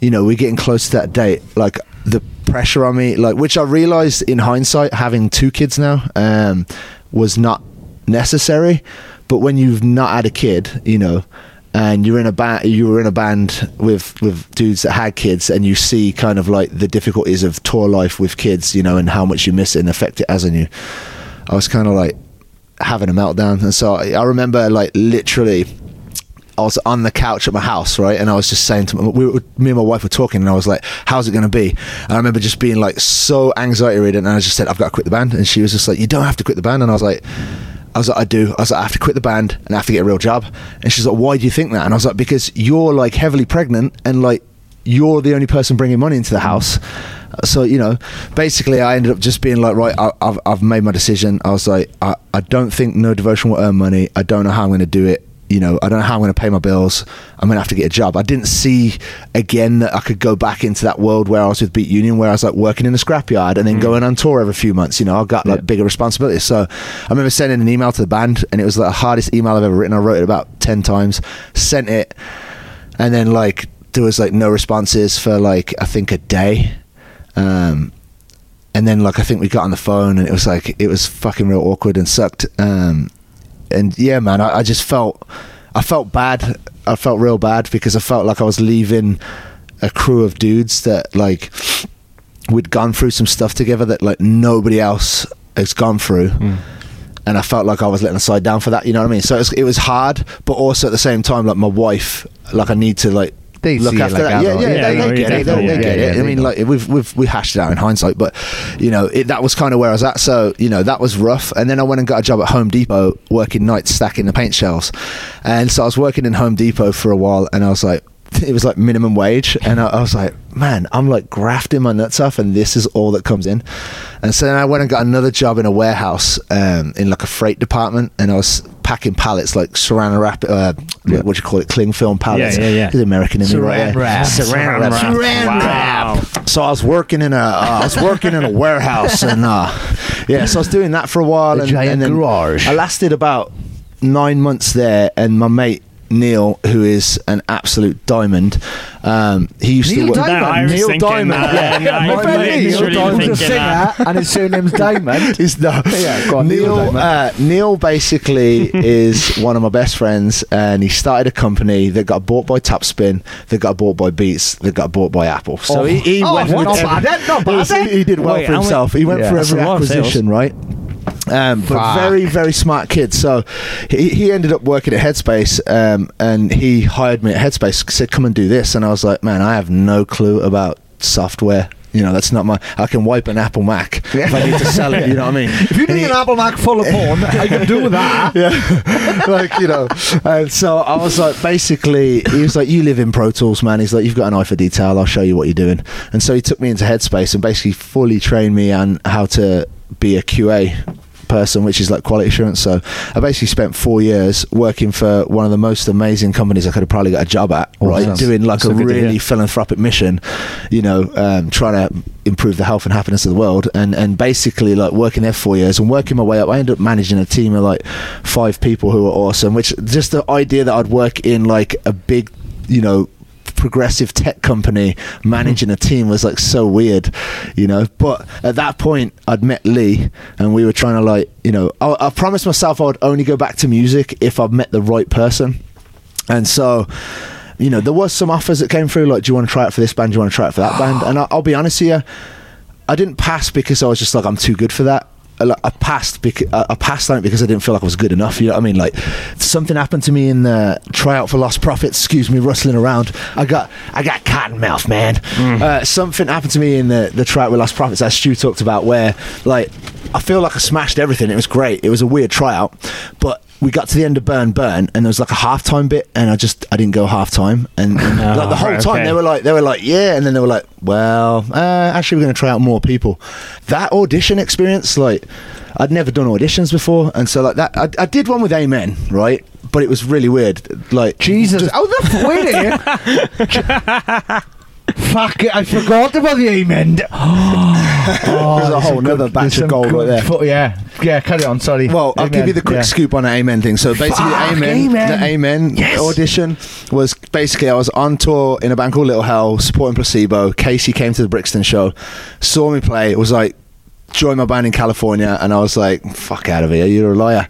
you know, we're getting close to that date. Like the pressure on me, like which I realized in hindsight, having two kids now, um, was not necessary. But when you've not had a kid, you know, and you're in a band, you were in a band with with dudes that had kids, and you see kind of like the difficulties of tour life with kids, you know, and how much you miss it and affect it as on you. I was kind of like having a meltdown, and so I, I remember like literally. I was on the couch at my house, right, and I was just saying to my, we me and my wife were talking, and I was like, "How's it going to be?" And I remember just being like so anxiety ridden, and I just said, "I've got to quit the band," and she was just like, "You don't have to quit the band," and I was like, "I was like, I do." I was like, "I have to quit the band and I have to get a real job," and she's like, "Why do you think that?" And I was like, "Because you're like heavily pregnant, and like you're the only person bringing money into the house." So you know, basically, I ended up just being like, right, I, I've I've made my decision. I was like, I, I don't think no devotion will earn money. I don't know how I'm going to do it you know, I don't know how I'm going to pay my bills. I'm going to have to get a job. I didn't see again that I could go back into that world where I was with Beat Union, where I was like working in the scrapyard and then going on tour every few months. You know, I've got like bigger responsibilities. So I remember sending an email to the band, and it was like the hardest email I've ever written. I wrote it about ten times, sent it, and then like there was like no responses for like I think a day. Um, and then like I think we got on the phone and it was like it was fucking real awkward and sucked. Um, and yeah, man, I, I just felt I felt bad. I felt real bad because I felt like I was leaving a crew of dudes that like we'd gone through some stuff together that like nobody else has gone through. Hmm. And I felt like I was letting the side down for that, you know what I mean? So it was, it was hard, but also at the same time, like my wife, like I need to like They look after like that. Yeah, yeah, Yeah, they, no, they get it. They, they get it. I mean, like we've we've we hashed it out in hindsight, but you know it, that was kind of where I was at. So you know that was rough. And then I went and got a job at Home Depot, working nights stacking the paint shelves. And so I was working in Home Depot for a while, and I was like, [LAUGHS] it was like minimum wage, and I, I was like, man, I'm like grafting my nuts off, and this is all that comes in. And so then I went and got another job in a warehouse um, in like a freight department, and I was packing pallets like saran wrap, uh, what do you call it, cling film pallets. Yeah, yeah, yeah. American in Saran there. wrap. Saran wrap. Saran wrap. Wow. So I was working in a, uh, I was working in a warehouse, [LAUGHS] and uh, yeah, so I was doing that for a while, A and, giant and then garage. I lasted about nine months there, and my mate. Neil, who is an absolute diamond, um, he used Neil to work. Diamond? I was Neil thinking Diamond, that, and yeah. I My friend Neil literally Diamond's a singer, that. and his surname's Diamond. [LAUGHS] He's no. Yeah, go on, Neil Neil. Uh, Neil basically [LAUGHS] is one of my best friends, and he started a company that got bought by Topspin, that got bought by Beats, that got bought by Apple. So Oh. he, he Oh, went not with bad then, not He bad was- then. He did well Wait, for how many- himself. He went Yeah. for every a lot of sales. acquisition, right? Um, but Fuck. very, very smart kid. So he, he ended up working at Headspace, um, and he hired me at Headspace. Said, "Come and do this," and I was like, "Man, I have no clue about software You know, that's not my. I can wipe an Apple Mac if I need to sell it. You know what I mean? If you need an Apple Mac full of porn, I can do that. [LAUGHS] yeah, like you know. And so I was like, basically, he was like, "You live in Pro Tools, man." He's like, "You've got an eye for detail. I'll show you what you're doing." And so he took me into Headspace and basically fully trained me on how to be a QA person which is like quality assurance. So i basically spent four years working for one of the most amazing companies i could have probably got a job at right? doing like a good to hear. really philanthropic mission you know um, trying to improve the health and happiness of the world. And and basically like working there for four years and working my way up i ended up managing a team of like five people who were awesome which just the idea that i'd work in like a big you know progressive tech company managing mm-hmm. a team was like so weird you know? But at that point i'd met lee and we were trying to like you know i, I promised myself i would only go back to music if i'd met the right person. And so you know there was some offers that came through like do you want to try it for this band? Do you want to try it for that band? [GASPS] And I, i'll be honest here, i didn't pass because i was just like i'm too good for that I I passed because I passed on it because I didn't feel like I was good enough. You know what I mean? Like something happened to me in the tryout for Lost Prophets. Excuse me, rustling around. I got I got cotton mouth, man. Uh, something happened to me in the the tryout with Lost Prophets, as Stu talked about, where like I feel like I smashed everything. It was great. It was a weird tryout, but we got to the end of Burn Burn, and there was like a halftime bit, and I just I didn't go halftime, and, and [LAUGHS] like the whole right, time okay. they were like they were like yeah, and then they were like well, uh, actually we're going to try out more people. That audition experience, like I'd never done auditions before, and so like that I, I did one with Amen, right? But it was really weird. Like Jesus. Oh, the wait [LAUGHS] [LAUGHS] Fuck it, I forgot about the amen. [GASPS] Oh, There's a whole some nother batch of gold right there. fo- yeah, yeah, carry on, sorry. Well, I'll give Amen, you the quick yeah. scoop on the Amen thing. So basically, Fuck, the Amen, Amen. the Amen Yes. audition was basically I was on tour in a band called Little Hell, supporting Placebo. Casey came to the Brixton show, saw me play. It was like join my band in California, and I was like, "Fuck out of here, you're a liar."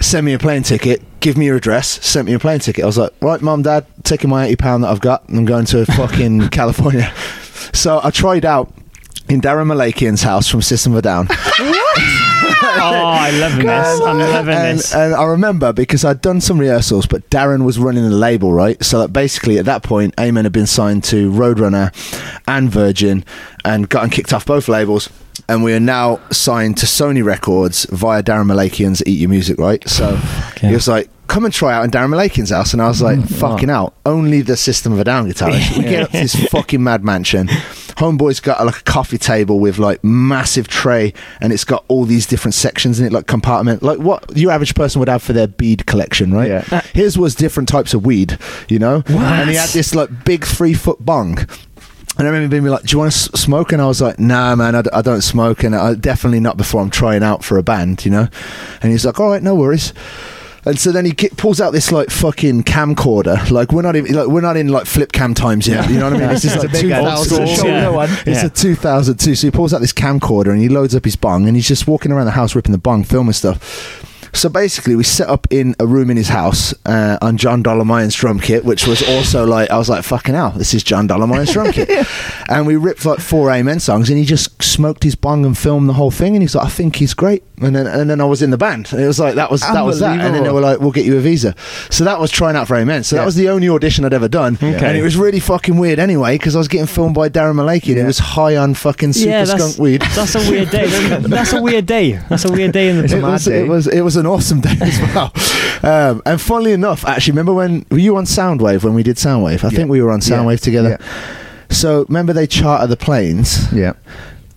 Send me a plane ticket. Give me your address. Sent me a plane ticket. I was like, right, mum, dad, taking my eighty pound that I've got. and I'm going to [LAUGHS] fucking California. So I tried out in Daron Malakian's house from System of a Down. [LAUGHS] Oh, I love this. I'm loving and, this. and I remember because I'd done some rehearsals, but Daron was running the label, right? So that basically at that point, Amen had been signed to Roadrunner and Virgin and gotten kicked off both labels. And we are now signed to Sony Records via Daron Malakian's Eat Your Music, right? So he was like, come and try out in Daron Malakian's house. And I was like, fucking out. Only the System of a Down guitarist. [LAUGHS] We get up to this fucking mad mansion. Homeboy's got like a coffee table with like massive tray and it's got all these different sections in it, like compartment, like what your average person would have for their bead collection, right? Yeah. His was different types of weed, you know? And he had this like big three foot bong. And I remember being like, "Do you want to s- smoke?" And I was like, "Nah, man, I, d- I don't smoke, and I definitely not before I'm trying out for a band, you know." And he's like, "All right, no worries." And so then he ki- pulls out this like fucking camcorder. Like we're not even like we're not in like flip cam times yet. You know what I mean? This is [LAUGHS] It's like two thousand. Yeah. It's Yeah. a 2002. So he pulls out this camcorder and he loads up his bong and he's just walking around the house ripping the bong, filming stuff. So basically, we set up in a room in his house uh, on John Dolmayan's drum kit, which was also like I was like, "Fucking hell, this is John Dolmayan's drum kit." [LAUGHS] And we ripped like four Amen songs, and he just smoked his bong and filmed the whole thing. And he's like, "I think he's great." And then and then I was in the band, and it was like that was that was that. And then they were like, "We'll get you a visa." So that was trying out for Amen. So that was the only audition I'd ever done, and it was really fucking weird anyway because I was getting filmed by Daron Malakian. He Yeah. was high on fucking super yeah, skunk weed. that's a weird day. That's a weird day. That's a weird day in the It was, day. it was it was an awesome day as well. [LAUGHS] Um, and funnily enough, actually, remember when were you on Soundwave when we did Soundwave? I think we were on Yeah. Soundwave together. So remember they charter the planes. Yeah.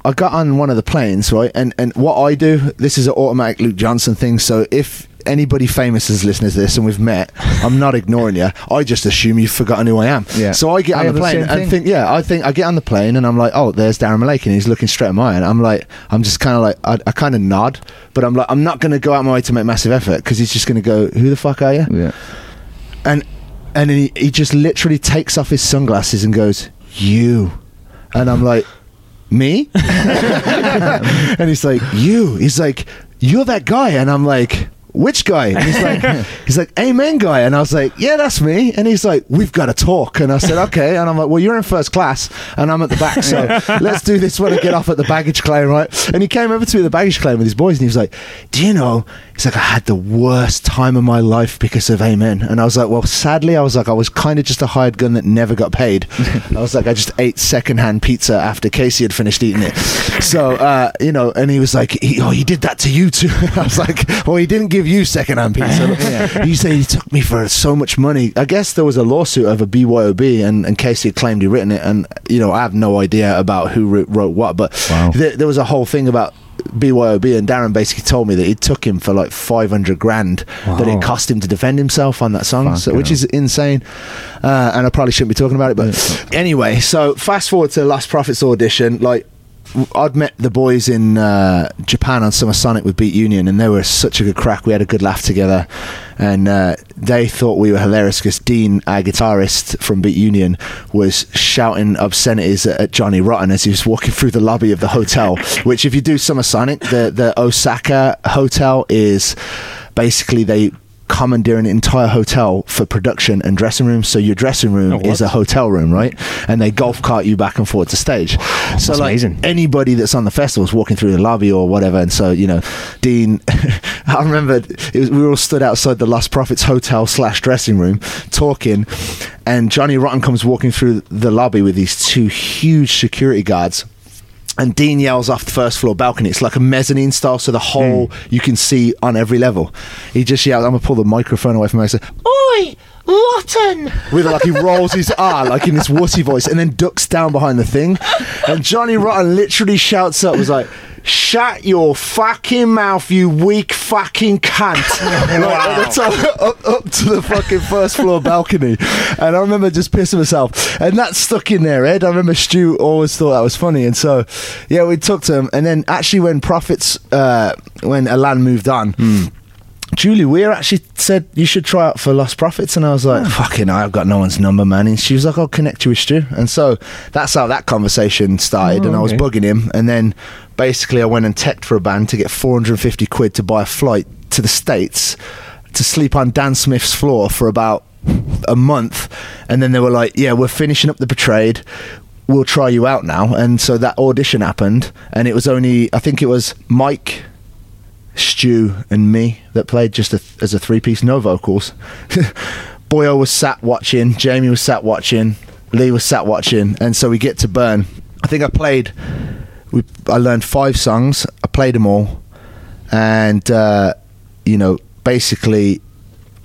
I got on one of the planes, right? And and what I do, this is an automatic Luke Johnson thing. So if anybody famous is listening to this and we've met, I'm not ignoring you. I just assume you've forgotten who I am. Yeah. So I get on have the the plane same and thing. think, yeah, I think I get on the plane and I'm like, oh, there's Daron Malake and he's looking straight at mine. And I'm like, I'm just kind of like, I, I kind of nod, but I'm like, I'm not going to go out my way to make massive effort because he's just going to go, who the fuck are you? Yeah. and and then he, he just literally takes off his sunglasses and goes you and i'm like me [LAUGHS] and he's like you he's like you're that guy and i'm like which guy? And he's like, [LAUGHS] he's like, Amen guy. And I was like, yeah, that's me. And he's like, we've got to talk. And I said, [LAUGHS] okay. And I'm like, well, you're in first class and I'm at the back. So [LAUGHS] let's do this when I get off at the baggage claim, right? And he came over to me at the baggage claim with his boys and he was like, do you know, he's like, I had the worst time of my life because of Amen. And I was like, well, sadly, I was like, I was kind of just a hired gun that never got paid. [LAUGHS] I was like, I just ate secondhand pizza after Casey had finished eating it. So, uh, you know, and he was like, he, oh, he did that to you too. [LAUGHS] I was like, well, he didn't give you secondhand pizza. [LAUGHS] He said he took me for so much money. I guess there was a lawsuit over BYOB, and, and Casey had claimed he'd written it. And, you know, I have no idea about who wrote, what, but Wow. there, there was a whole thing about BYOB, and Daron basically told me that it took him for like 500 grand that it cost him to defend himself on that song, so, which is insane. Uh, and I probably shouldn't be talking about it, but anyway, so fast forward to Lost Prophets audition, like. I'd met the boys in uh, Japan on Summer Sonic with Beat Union, and they were such a good crack. We had a good laugh together, and uh, they thought we were hilarious because Dean, our guitarist from Beat Union, was shouting obscenities at, at Johnny Rotten as he was walking through the lobby of the hotel. [LAUGHS] which, if you do Summer Sonic, the the Osaka hotel is basically they commandeer an entire hotel for production and dressing rooms. So your dressing room oh, is a hotel room, right? And they golf cart you back and forth to stage. so like amazing. anybody that's on the festival is walking through the lobby or whatever. And so you know, Dean, [LAUGHS] I remember it was, we were all stood outside the Lost Prophets hotel slash dressing room talking, and Johnny Rotten comes walking through the lobby with these two huge security guards and Dean yells off the first floor balcony. It's like a mezzanine style, so the whole hmm. you can see on every level. He just yells, I'm gonna pull the microphone away from him. I say, Oi, Rotten! With like he rolls his [LAUGHS] R like in this wussy voice and then ducks down behind the thing. And Johnny Rotten literally shouts up, was like, Shut your fucking mouth, you weak fucking cunt. [LAUGHS] Like, the top, up, up to the fucking first floor balcony. And I remember just pissing myself. And that stuck in there, Ed. I remember Stu always thought that was funny. And so, yeah, we took to him. And then actually, when Prophets, uh, when Ilan moved on, Julie Weir actually said you should try out for Lost Prophets, and I was like, "Fucking, I've got no one's number, man." And she was like, "I'll connect you with Stu," and so that's how that conversation started. and I was bugging him, and then basically I went and teched for a band to get 450 quid to buy a flight to the states to sleep on Dan Smith's floor for about a month, and then they were like, "Yeah, we're finishing up the Betrayed." We'll try you out now, and so that audition happened, and it was only I think it was Mike, Stu and me that played just a, as a three piece, no vocals. [LAUGHS] Boyo was sat watching, Jamie was sat watching, Lee was sat watching, and so we get to Burn. I think I played, we, I learned five songs, I played them all, and, uh, you know, basically,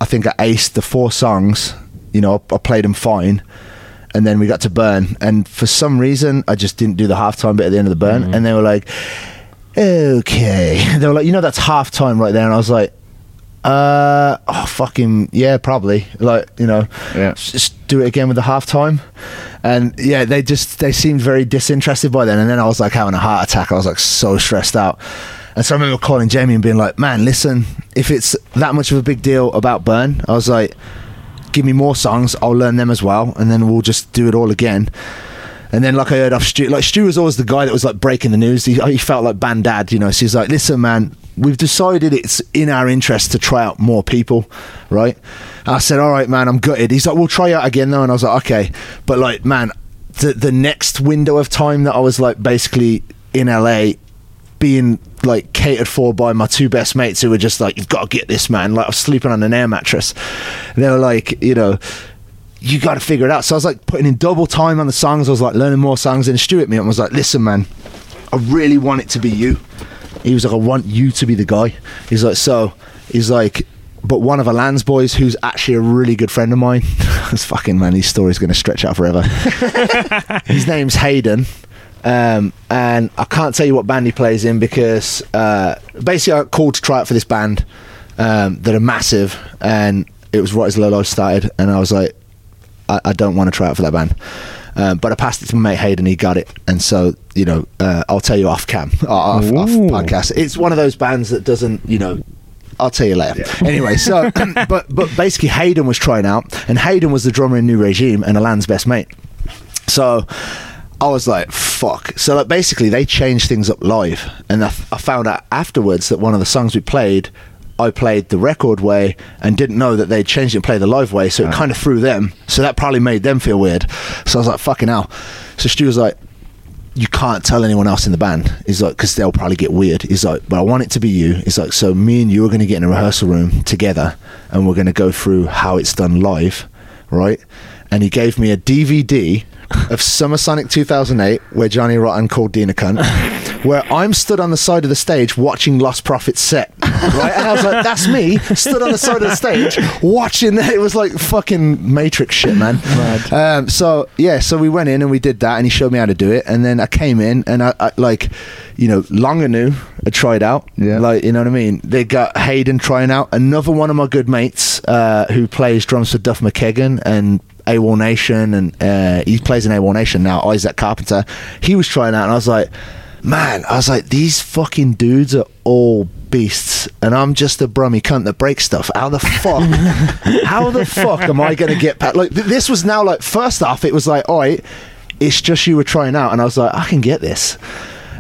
I think I aced the four songs, you know, I, I played them fine. And then we got to Burn, and for some reason, I just didn't do the halftime bit at the end of the Burn, and they were like, okay. [LAUGHS] They were like, you know, that's half time right there. And I was like, uh, oh, fucking, yeah, probably. Like, you know, Yeah. just do it again with the half time. And yeah, they just, they seemed very disinterested by then. And then I was like having a heart attack. I was like so stressed out. And so I remember calling Jamie and being like, man, listen, if it's that much of a big deal about Burn, I was like, give me more songs, I'll learn them as well. And then we'll just do it all again. And then, like I heard off Stu, like Stu was always the guy that was like breaking the news. He, he felt like band dad, you know. So he's like, "Listen, man, we've decided it's in our interest to try out more people, right?" I said, "All right, man, I'm gutted." He's like, "We'll try out again, though." And I was like, "Okay," but like, man, the the next window of time that I was like basically in LA, being like catered for by my two best mates who were just like, "You've got to get this, man." Like I was sleeping on an air mattress. And they were like, you know you got to figure it out. So I was like putting in double time on the songs. I was like learning more songs. And Stu hit me and was like, listen, man, I really want it to be you. He was like, I want you to be the guy. He's like, so, he's like, but one of Ilan's boys, who's actually a really good friend of mine, [LAUGHS] this fucking man, his story's going to stretch out forever. [LAUGHS] his name's Hayden. Um, and I can't tell you what band he plays in because uh, basically I called to try out for this band um, that are massive, and it was right as Lolo started, and I was like, I, I don't want to try out for that band. Um, but I passed it to my mate Hayden, he got it, and so you know, uh, I'll tell you off cam, [LAUGHS] off, off podcast. It's one of those bands that doesn't, you know. I'll tell you later. [LAUGHS] Anyway, so [CLEARS THROAT] but but basically Hayden was trying out, and Hayden was the drummer in New Regime and Ilan's best mate. So I was like, fuck. So like basically they changed things up live, and I, I found out afterwards that one of the songs we played I played the record way and didn't know that they'd changed it and played the live way, so it kind of threw them. So that probably made them feel weird. So I was like, fucking hell. So Stu was like, you can't tell anyone else in the band. He's like, because they'll probably get weird. He's like, but I want it to be you. He's like, so me and you are going to get in a rehearsal room together and we're going to go through how it's done live, right? And he gave me a DVD of Summer Sonic 2008 where Johnny Rotten called Dean a cunt, [LAUGHS] where I'm stood on the side of the stage watching Lost Prophets set, right? And I was like, that's me, stood on the side of the stage watching that. It was like fucking Matrix shit, man. Um, so, yeah, so we went in and we did that and he showed me how to do it. And then I came in and I, I like, you know, Longer knew I tried out. Yeah. Like, you know what I mean? They got Hayden trying out. Another one of my good mates uh, who plays drums for Duff McKagan and AWOL Nation, and uh, he plays in AWOL Nation now, Isaac Carpenter. He was trying out, and I was like, man, I was like, these fucking dudes are all beasts, and I'm just a brummy cunt that breaks stuff. How the fuck? [LAUGHS] how the fuck am I going to get past? Like, th- this was now like, first off, it was like, all right, it's just you were trying out, and I was like, I can get this.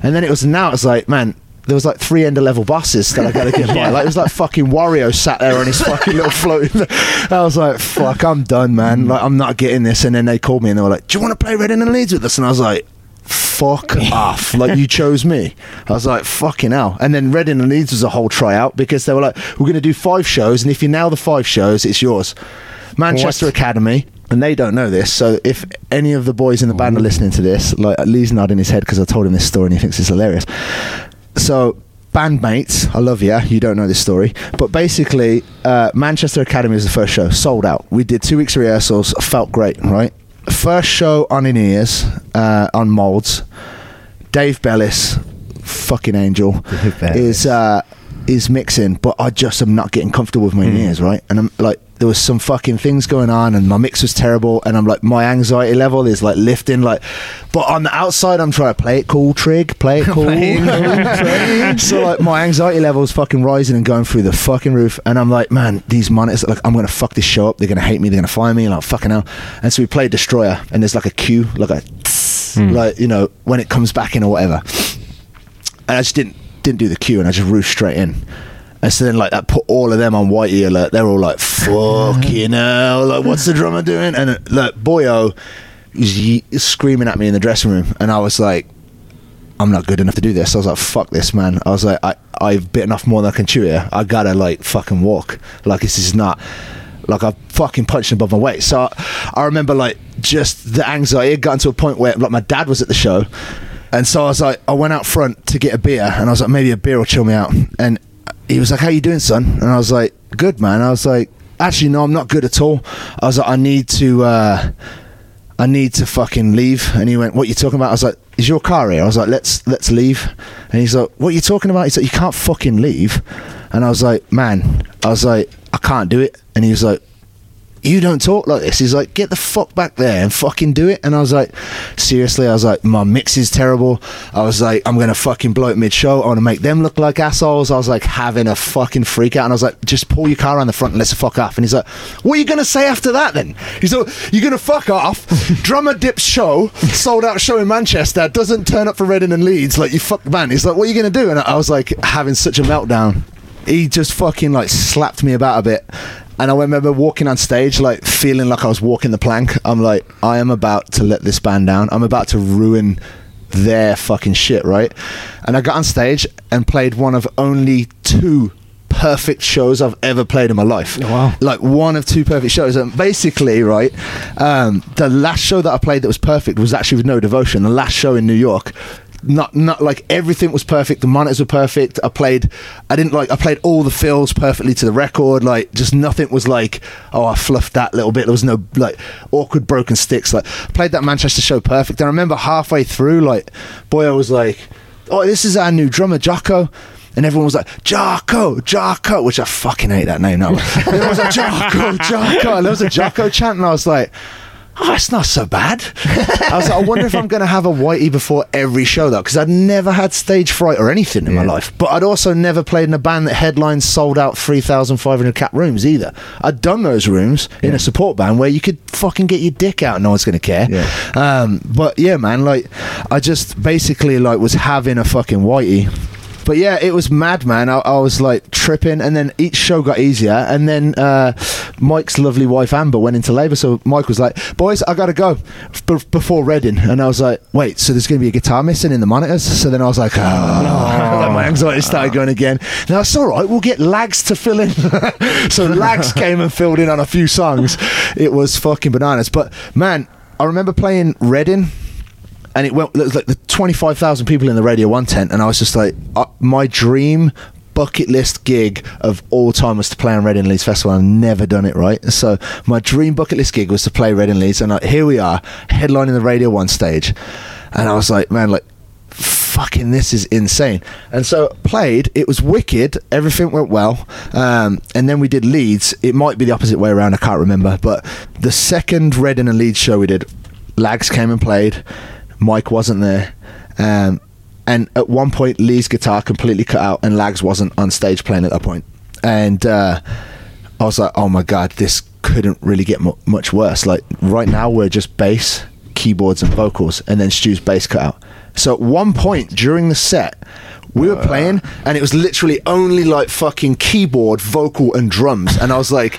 And then it was now, it's like, man, there was like three ender level bosses that I got to get by. [LAUGHS] Like it was like fucking Wario sat there on his fucking little floating. I was like, fuck, I'm done, man. Like I'm not getting this. And then they called me and they were like, do you want to play Reading and Leeds with us? And I was like. Fuck off! Like you chose me. I was like, fucking hell. And then Reading and Leeds was a whole tryout because they were like, we're going to do five shows, and if you nail the five shows, it's yours. Manchester Academy, and they don't know this. So if any of the boys in the band are listening to this, like Lee's nodding his head because I told him this story and he thinks it's hilarious. So bandmates, I love you. You don't know this story, but basically, uh, Manchester Academy was the first show, sold out. We did two weeks of rehearsals, felt great, right? First show on in ears, uh, on molds. Dave Bellis, fucking angel, [LAUGHS] is uh, is mixing, but I just am not getting comfortable with my ears, right? And I'm like, there was some fucking things going on, and my mix was terrible, and I'm like, my anxiety level is like lifting, like, but on the outside, I'm trying to play it cool, trig, play it [LAUGHS] cool. so like, my anxiety level is fucking rising and going through the fucking roof, and I'm like, man, these monitors, like, I'm gonna fuck this show up. They're gonna hate me. They're gonna fire me. And I'm like, fucking hell. And so we played Destroyer, and there's like a cue, like a, hmm. like you know, when it comes back in or whatever and I just didn't didn't do the cue, and I just roofed straight in. And so then, like, that put all of them on whitey alert. They're all like, "Fucking hell! Like, what's the drummer doing?" And uh, like, Boyo was ye- screaming at me in the dressing room, and I was like, "I'm not good enough to do this." I was like, "Fuck this, man!" I was like, I, "I've bitten off more than I can chew here. I gotta like fucking walk. Like, this is not." Like I fucking punched above my weight. So I, I remember like just the anxiety had gotten to a point where like my dad was at the show, and so I was like, I went out front to get a beer, and I was like, maybe a beer will chill me out. And he was like, "How you doing, son?" And I was like, "Good, man." I was like, "Actually, no, I'm not good at all." I was like, "I need to, uh, I need to fucking leave." And he went, "What are you talking about?" I was like, "Is your car here?" I was like, "Let's let's leave." And he's like, "What are you talking about?" He's like, "You can't fucking leave." And I was like, "Man," I was like, "I can't do it." And he was like, you don't talk like this. He's like, get the fuck back there and fucking do it. And I was like, seriously, I was like, my mix is terrible. I was like, I'm gonna fucking blow it mid show. I want to make them look like assholes. I was like having a fucking freak out, and I was like, just pull your car around the front and let's fuck off. And he's like, what are you gonna say after that then? He's like, you're gonna fuck off. [LAUGHS] Drummer dips show, sold out show in Manchester, doesn't turn up for Reading and Leeds. Like you fuck man. He's like, what are you gonna do? And I was like having such a meltdown. He just fucking like slapped me about a bit. And I remember walking on stage, like feeling like I was walking the plank. I'm like, I am about to let this band down. I'm about to ruin their fucking shit, right? And I got on stage and played one of only two perfect shows I've ever played in my life. wow. Like one of two perfect shows. And basically, right, um, the last show that I played that was perfect was actually with No Devotion, the last show in New York not not like everything was perfect. The monitors were perfect. I played i didn't like i played all the fills perfectly to the record. Like just nothing was like oh i fluffed that little bit. There was no like awkward broken sticks. Like I played that manchester show perfect. I remember halfway through like boy i was like oh this is our new drummer jocko. And everyone was like, Jocko, Jocko, which I fucking hate that name now. [LAUGHS] everyone was like, Jocko, Jocko. And there was a Jocko chant, and I was like, oh, it's not so bad. [LAUGHS] I was like, I wonder if I'm going to have a whitey before every show, though, because I'd never had stage fright or anything in my life. But I'd also never played in a band that headlines sold out 3,500 cap rooms either. I'd done those rooms in a support band where you could fucking get your dick out and no one's going to care. Yeah. Um, but yeah, man, like, I just basically like was having a fucking whitey But yeah, it was mad, man. I, I was like tripping, and then each show got easier, and then uh, Mike's lovely wife Amber went into labour, so Mike was like, "Boys, I gotta go b- before Reading," and I was like, "Wait, so there's gonna be a guitar missing in the monitors?" So then I was like, "Oh," [LAUGHS] my anxiety started going again. Now it's all right. We'll get Lags to fill in. [LAUGHS] so Lags [LAUGHS] came and filled in on a few songs. It was fucking bananas. But man, I remember playing Reading and it went it was like the 25,000 people in the Radio 1 tent and I was just like uh, my dream bucket list gig of all time was to play on Reading Leeds Festival I've never done it right. So my dream bucket list gig was to play Reading Leeds and like, here we are headlining the Radio 1 stage. And I was like man like fucking this is insane. And so played it was wicked everything went well um, and then we did Leeds. It might be the opposite way around I can't remember but the second Reading and Leeds show we did Lags came and played Mike wasn't there. Um, and at one point, Lee's guitar completely cut out, and Lags wasn't on stage playing at that point. And uh, I was like, oh my God, this couldn't really get mu- much worse. Like, right now, we're just bass, keyboards, and vocals, and then Stu's bass cut out. So at one point during the set, we were playing, and it was literally only like fucking keyboard, vocal, and drums. And I was like,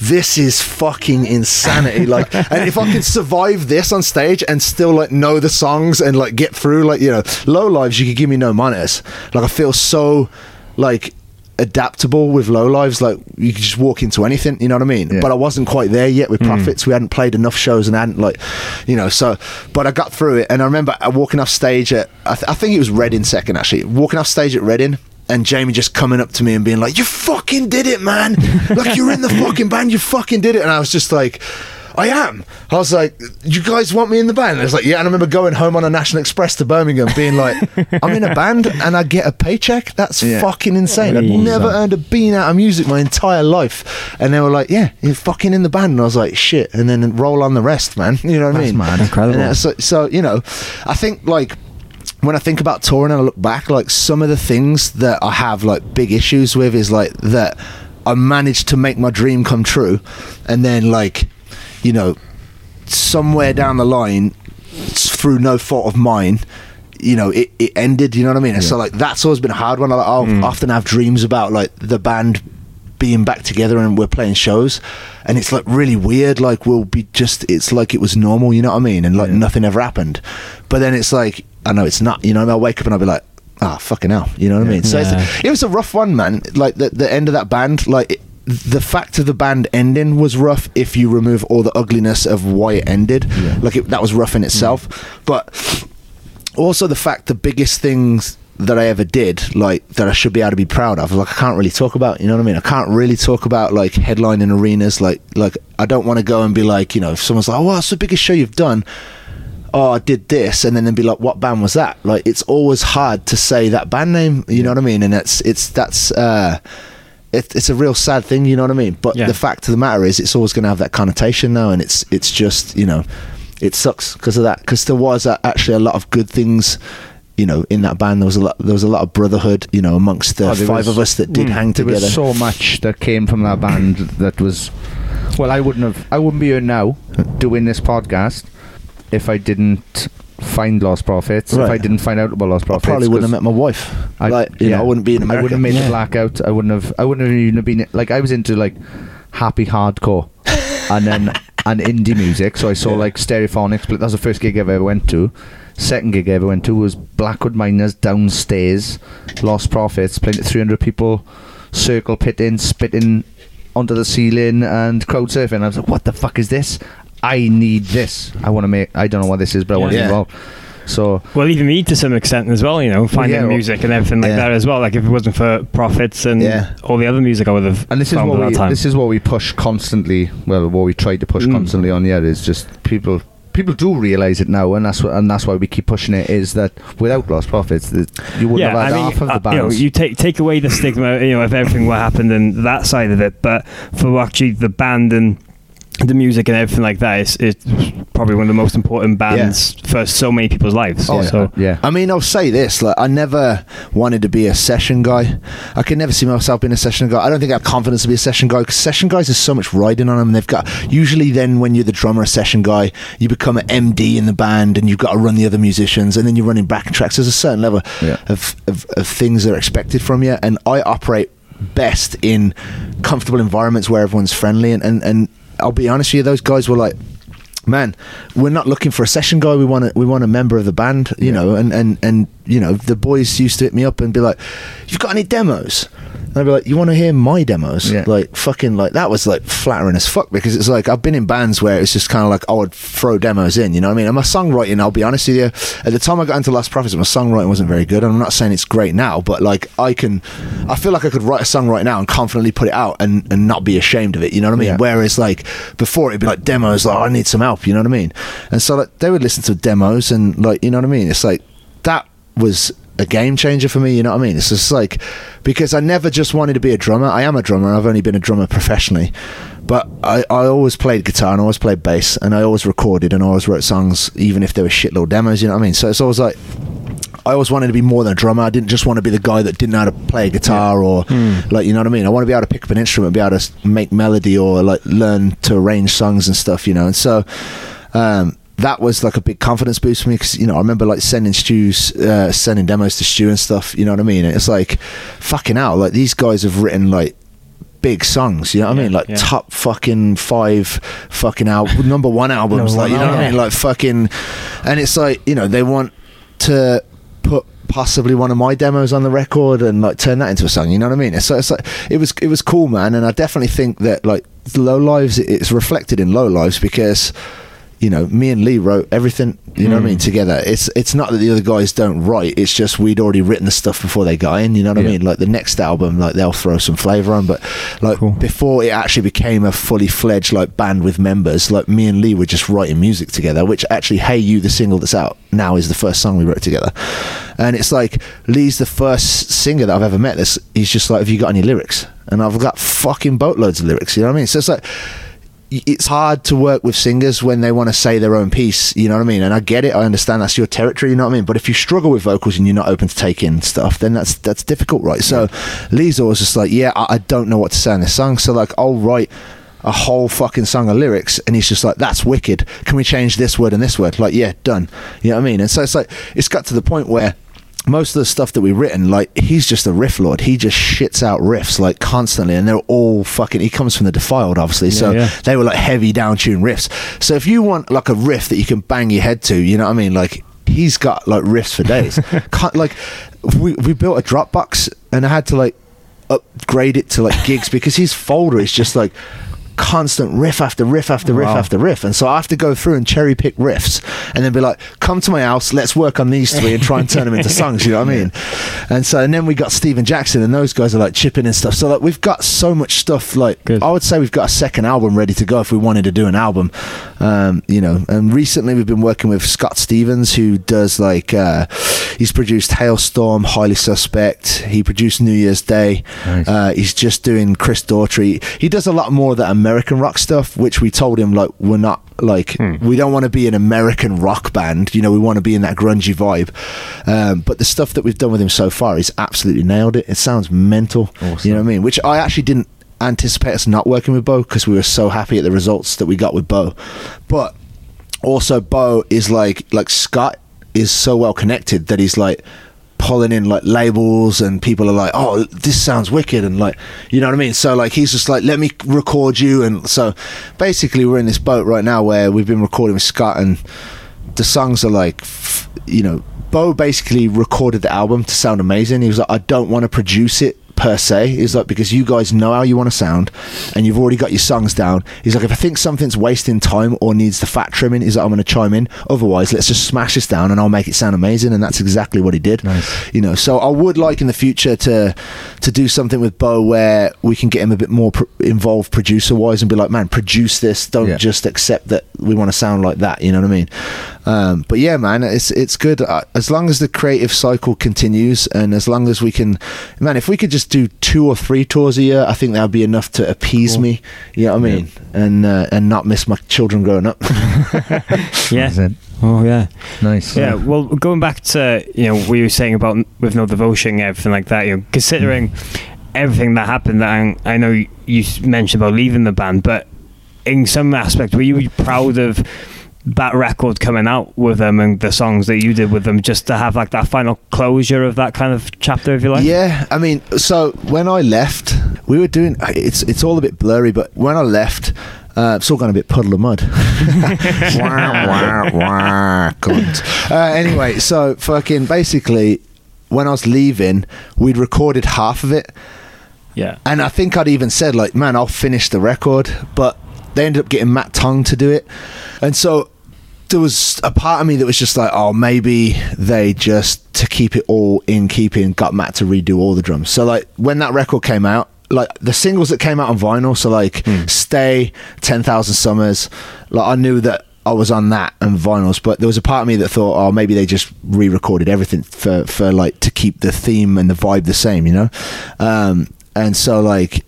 this is fucking insanity. Like, [LAUGHS] and if I could survive this on stage and still like know the songs and like get through, like you know, low lives, you could give me no monitors. Like, I feel so like adaptable with low lives. Like, you could just walk into anything. You know what I mean? Yeah. But I wasn't quite there yet with Prophets. We hadn't played enough shows and hadn't like, you know. So, but I got through it, and I remember uh, walking off stage at I, th- I think it was Reading second actually. Walking off stage at Reading and Jamie just coming up to me and being like, "You fucking did it, man! Like you're in the [LAUGHS] fucking band, you fucking did it!" And I was just like. I am. I was like, "You guys want me in the band?" And I was like, "Yeah." And I remember going home on a National Express to Birmingham, being like, [LAUGHS] "I'm in a band and I get a paycheck. That's Yeah. fucking insane. I've never earned a bean out of music my entire life." And they were like, "Yeah, you're fucking in the band." And I was like, "Shit!" And then roll on the rest, man. [LAUGHS] You know what I mean? That's mad. Incredible. Uh, so, so you know, I think like when I think about touring and I look back, like some of the things that I have like big issues with is like that I managed to make my dream come true, and then like you know somewhere down the line through no fault of mine. You know, it, it ended. You know what I mean? And So like that's always been a hard one. I, I mm. often have dreams about like the band being back together and we're playing shows, and it's like really weird. Like we'll be just it's like it was normal. You know what I mean? And like nothing ever happened. But then it's like I know it's not. You know, I'll wake up and I'll be like, ah, fucking hell. You know what I mean? So Yeah. it was a rough one, man. Like the the end of that band, like. It, the fact of the band ending was rough if you remove all the ugliness of why it ended. Like it, that was rough in itself. But also the fact the biggest things that I ever did, like that I should be able to be proud of, like I can't really talk about. You know what I mean? I can't really talk about like headlining arenas. Like like I don't want to go and be like, you know, if someone's like, "Oh, what's the biggest show you've done?" Oh, I did this, and then they'd be like, "What band was that?" Like it's always hard to say that band name. You know what I mean? And it's it's that's. uh it, it's a real sad thing, you know what I mean. But Yeah. the fact of the matter is, it's always going to have that connotation now, and it's it's just you know, it sucks because of that. Because there was actually a lot of good things, you know, in that band. There was a lot. There was a lot of brotherhood, you know, amongst the Oh, there five was- of us that did Mm, hang there together. was so much that came from that band that was well i wouldn't have i wouldn't be here now doing this podcast if i didn't find Lost Prophets if i didn't find out about Lost Prophets. I probably wouldn't have met my wife. I, like, you yeah, know, I wouldn't be in America. I wouldn't have made Yeah. the blackout. I wouldn't have. I wouldn't have even been like I was into like happy hardcore, and then [LAUGHS] and indie music. So I saw like Stereophonics. But that was the first gig I ever went to. Second gig I ever went to was Blackwood Miners downstairs, Lost Prophets playing to 300 people, circle pitting, spitting onto the ceiling and crowd surfing. I was like, what the fuck is this? I need this. I want to make. I don't know what this is, but I want to Yeah. be involved. So Well, even me to some extent as well, you know, finding yeah, music and everything like Yeah. that as well. Like if it wasn't for Prophets and Yeah. all the other music, I would have. And this is what we time. this is what we push constantly. Well, what we try to push Mm. constantly on. Yeah, is just people. People do realize it now, and that's what, and that's why we keep pushing it. Is that without Lost Prophets, that you wouldn't yeah, have had I mean, half of the uh, you know, bands. you take take away the stigma, you know, of everything what happened and that side of it, but for actually the band and the music and everything like that is, is probably one of the most important bands for so many people's lives. Oh, so yeah. I mean, I'll say this: like, I never wanted to be a session guy. I could never see myself being a session guy. I don't think I have confidence to be a session guy because session guys there's so much riding on them. They've got usually then when you're the drummer, a session guy, you become an MD in the band, and you've got to run the other musicians, and then you're running backing tracks. There's a certain level Yeah. of, of of things that are expected from you, and I operate best in comfortable environments where everyone's friendly and and, and I'll be honest with you, those guys were like man, we're not looking for a session guy. We want a, we want a member of the band, you know. And, and and you know, the boys used to hit me up and be like, "You've got any demos?" And I'd be like, "You want to hear my demos?" Yeah. Like fucking like that was like flattering as fuck because it's like I've been in bands where it's just kind of like I would throw demos in, you know what I mean? And my songwriting, I'll be honest with you, at the time I got into Lost Prophets, my songwriting wasn't very good. And I'm not saying it's great now, but like I can, I feel like I could write a song right now and confidently put it out and, and not be ashamed of it, you know what I mean? Yeah. Whereas like before it'd be like demos, like oh, I need some help, you know what I mean? And so like they would listen to demos and like you know what I mean? It's like that was a game changer for me, you know what I mean? It's just like because I never just wanted to be a drummer. I am a drummer. I've only been a drummer [LAUGHS] professionally. But I, I always played guitar and I always played bass and I always recorded and I always wrote songs even if they were shit little demos, you know what I mean? So it's always like I always wanted to be more than a drummer. I didn't just want to be the guy that didn't know how to play a guitar or like you know what I mean. I want to be able to pick up an instrument, be able to make melody or like learn to arrange songs and stuff, you know. And so um, that was like a big confidence boost for me because you know I remember like sending Stu's uh, sending demos to Stu and stuff. You know what I mean? It's like fucking out. Like these guys have written like big songs. You know what I mean? Like yeah. top fucking five fucking album, number one [LAUGHS] albums. Number like you know what I mean? Like fucking, and it's like you know they want to possibly one of my demos on the record and like turn that into a song. You know what I mean? So it's like it was it was cool, man. And I definitely think that like low lives it's reflected in low lives because you know me and Lee wrote everything. You know what I mean hmm. together. It's it's not that the other guys don't write. It's just we'd already written the stuff before they got in. You know what I mean? Like the next album, like they'll throw some flavor on, but like before it actually became a fully fledged like band with members, like me and Lee were just writing music together. Which actually, "Hey You," the single that's out now, is the first song we wrote together. And it's like Lee's the first singer that I've ever met. This he's just like, "Have you got any lyrics?" And I've got fucking boatloads of lyrics. You know what I mean? So it's like it's hard to work with singers when they want to say their own piece, you know what I mean? And I get it, I understand that's your territory, you know what I mean? But if you struggle with vocals and you're not open to take in stuff, then that's that's difficult, right? So Lee's always just like, yeah, I, I don't know what to say in this song, so like I'll write a whole fucking song of lyrics and he's just like that's wicked can we change this word and this word like yeah done you know what i mean and so it's like it's got to the point where most of the stuff that we've written, like he's just a riff lord. He just shits out riffs like constantly, and they're all fucking. He comes from the Defiled, obviously, so yeah. they were like heavy down tune riffs. So if you want like a riff that you can bang your head to, you know what I mean? Like he's got like riffs for days. [LAUGHS] Like we we built a Dropbox, and I had to like upgrade it to like gigs because his folder is just like constant riff after riff after riff Wow. after riff and so i have to go through and cherry pick riffs and then be like come to my house let's work on these three and try and turn them into [LAUGHS] songs you know what i mean and so and then we got steven jackson and those guys are like chipping and stuff so like we've got so much stuff like Good. i would say we've got a second album ready to go if we wanted to do an album um, you know and recently we've been working with scott stevens who does like uh, he's produced Halestorm highly suspect he produced new year's day Nice. uh, he's just doing Chris Daughtry. He does a lot more that American rock stuff, which we told him like we're not like we don't want to be an American rock band. You know, we want to be in that grungy vibe. Um, but the stuff that we've done with him so far, he's absolutely nailed it. It sounds mental. You know what I mean? Which I actually didn't anticipate us not working with Bo because we were so happy at the results that we got with Bo. But also Bo is like like Scott is so well connected that he's like pulling in like labels and people are like oh this sounds wicked and like you know what i mean? So like he's just like let me record you and so basically we're in this boat right now where we've been recording with scott and the songs are like you know bo basically recorded the album to sound amazing. He was like i don't want to produce it per se he's like because you guys know how you want to sound and you've already got your songs down. He's like if i think something's wasting time or needs the fat trimming he's like i'm going to chime in? Otherwise let's just smash this down and i'll make it sound amazing and that's exactly what he did. Nice. you know so i would like in the future to to do something with bo where we can get him a bit more pr- involved producer wise and be like man produce this. Don't Yeah. just accept that we want to sound like that. You know what i mean? Um, but yeah man it's it's good. Uh, as long as the creative cycle continues and as long as we can man if we could just do two or three tours a year. I think that would be enough to appease me. You know what I mean? And uh, and not miss my children growing up. [LAUGHS] Yeah. Oh yeah. Nice. Yeah, well, going back to you know what you were saying about with no devotion, and everything like that. You know, considering everything that happened, that I, I know you you mentioned about leaving the band, but in some aspect, were you proud of that record coming out with them and the songs that you did with them, just to have like that final closure of that kind of chapter if you like Yeah, I mean, so when I left, we were doing. It's it's all a bit blurry, but when I left. Uh, it's all gone a bit puddle of mud. [LAUGHS] wah, wah, wah, cunt. Uh, anyway, so fucking basically, when I was leaving, we'd recorded half of it, yeah. and I think I'd even said like, "Man, I'll finish the record," but they ended up getting Matt Tong to do it, and so there was a part of me that was just like, "Oh, maybe they just to keep it all in keeping got Matt to redo all the drums." So like when that record came out. Like the singles that came out on vinyl, so like "Stay," "Ten Thousand Summers," like I knew that I was on that and vinyls, but there was a part of me that thought, oh, maybe they just re-recorded everything for for like to keep the theme and the vibe the same, you know. Um, and so like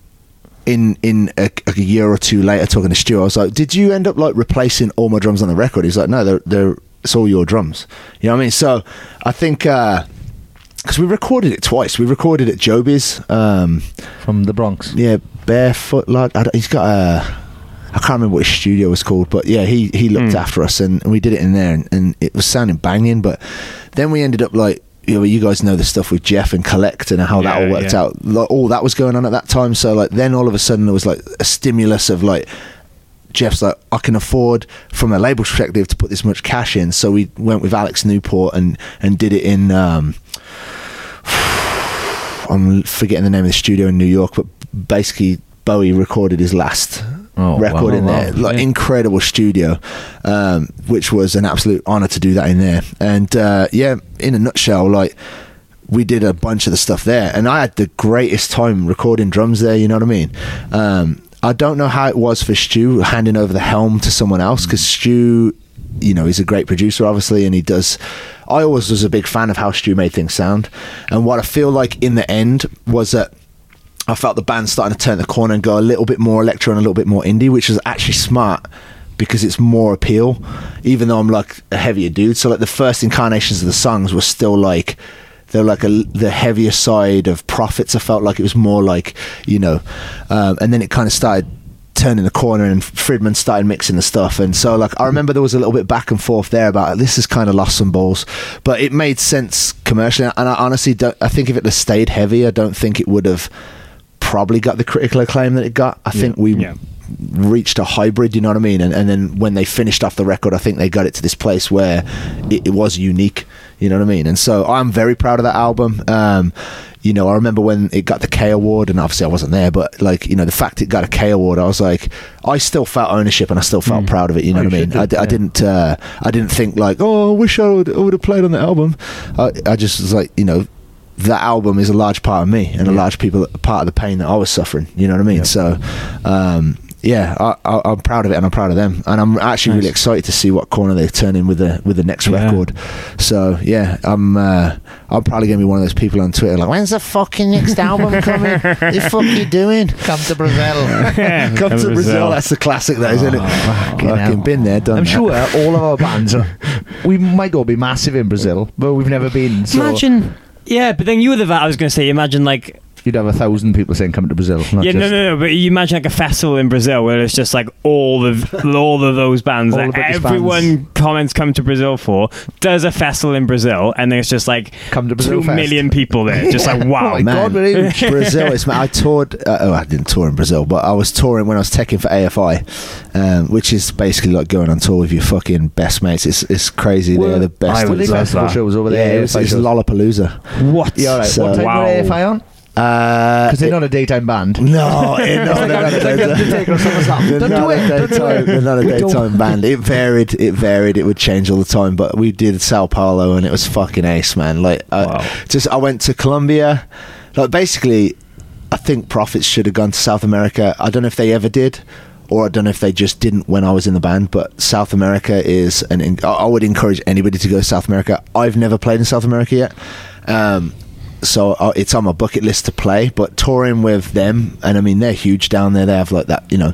in in a, a year or two later, talking to Stu, I was like, did you end up like replacing all my drums on the record? He's like, no, they're they're it's all your drums. You know what I mean? So I think. uh because we recorded it twice. We recorded at Joby's. Um, From the Bronx. yeah, barefoot lad. I he's got a. I can't remember what his studio was called, but yeah, he he looked after us and, and we did it in there, and, and it was sounding banging. But then we ended up like. You know, you guys know the stuff with Geoff and Collect and how that all worked yeah. out. Like, all that was going on at that time. So like then all of a sudden there was like a stimulus of like Geoff's like, I can afford from a label perspective to put this much cash in. So we went with Alex Newport and and did it in. Um, [SIGHS] I'm forgetting the name of the studio in New York, but basically Bowie recorded his last Oh, record wow, in there. wow. Like incredible studio, um, which was an absolute honor to do that in there. And uh, yeah, in a nutshell, like we did a bunch of the stuff there, and I had the greatest time recording drums there. You know what I mean? Um, I don't know how it was for Stu handing over the helm to someone else because Stu, you know, he's a great producer, obviously, and he does. I always was a big fan of how Stu made things sound, and what I feel like in the end was that. I felt the band starting to turn the corner and go a little bit more electro and a little bit more indie, which was actually smart because it's more appeal, even though I'm like a heavier dude. So like the first incarnations of the songs were still like they're like a, the heavier side of prophets. I felt like it was more like you know, um, and then it kind of started turning the corner and Friedman started mixing the stuff and so like I remember there was a little bit back and forth there about this has kind of lost some balls but it made sense commercially and I honestly don't I think if it had stayed heavy I don't think it would have probably got the critical acclaim that it got I think we Yeah. reached a hybrid you know what I mean and, and then when they finished off the record I think they got it to this place where it, it was unique you know what I mean and so I'm very proud of that album um you know, I remember when it got the K award, and obviously I wasn't there, but like, you know, the fact it got a K award, I was like, I still felt ownership, and I still felt proud of it. You know Oh, what I mean? I, d- I yeah. didn't, uh, I didn't think like, oh, I wish I would, I would have played on the album. I, I just was like, you know, that album is a large part of me, and a large people part of the pain that I was suffering. You know what I mean? So, um, yeah, I, I, I'm proud of it, and I'm proud of them, and I'm actually really excited to see what corner they turn in with the with the next Yeah. record. So yeah, I'm uh, I'm probably gonna be one of those people on Twitter like, when's the fucking next album [LAUGHS] coming? What the fuck are you doing? [LAUGHS] Come to Brazil. Come to Brazil. That's the classic, though, isn't it? fucking Fucking been there, done I'm that. sure all of our bands are. [LAUGHS] We might all be massive in Brazil, but we've never been. So Imagine. Yeah, but then you were the Vat I was going to say, imagine like you'd have a thousand people saying "Come to Brazil." Not yeah, just, no, no, no. But you imagine like a festival in Brazil where it's just like all of [LAUGHS] all of those bands All that everyone bands. comments come to Brazil for. Does a festival in Brazil, and there's just like Come to Brazil two Fest. million people there. Just like [LAUGHS] wow, Oh Man, God, we're huge. [LAUGHS] Brazil is. I toured. Uh, oh, I didn't tour in Brazil, but I was touring when I was teching for AFI, um, which is basically like going on tour with your fucking best mates. It's it's crazy. They're the best. I Were would love festival that. shows over yeah, there? it was, AFI it's shows? Lollapalooza. what? Yeah, all right. So- what time Wow. were AFI on? Uh, Because they're it- not a daytime band. No, they're not [LAUGHS] a It's daytime- Undertaker or SummerSlam. They're Don't a it. Don't do daytime- They're not a [LAUGHS] daytime band. It varied. It varied. It would change all the time. But we did Sao Paulo, and it was fucking ace, man. Like, I, Wow. just I went to Colombia. Like, basically, I think Prophets should have gone to South America. I don't know if they ever did. Or I don't know if they just didn't when I was in the band, but South America is an. I I would encourage anybody to go to South America. I've never played in South America yet, um, so uh, it's on my bucket list to play. But touring with them, and I mean they're huge down there. They have like that, you know,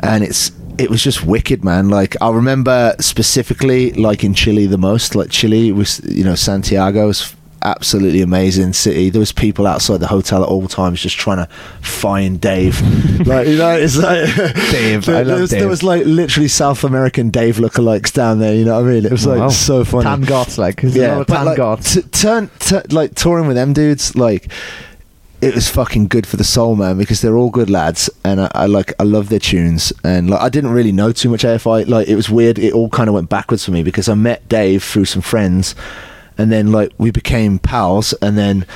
and it's it was just wicked, man. Like I remember specifically, like in Chile the most. Like Chile was, you know, Santiago was absolutely amazing city. There was people outside the hotel at all times just trying to find Dave. [LAUGHS] like you know, it's like [LAUGHS] Dave, There, I love there was, there was like literally South American Dave lookalikes down there. You know what I mean? It was like Wow. so funny. Tan goths, like. There's a lot but, tan like, t- turn, t- like touring with them dudes, like it was fucking good for the soul, man, because they're all good lads, and I, I like I love their tunes, and like I didn't really know too much AFI. Like it was weird. It all kind of went backwards for me because I met Dave through some friends, and then like we became pals, and then.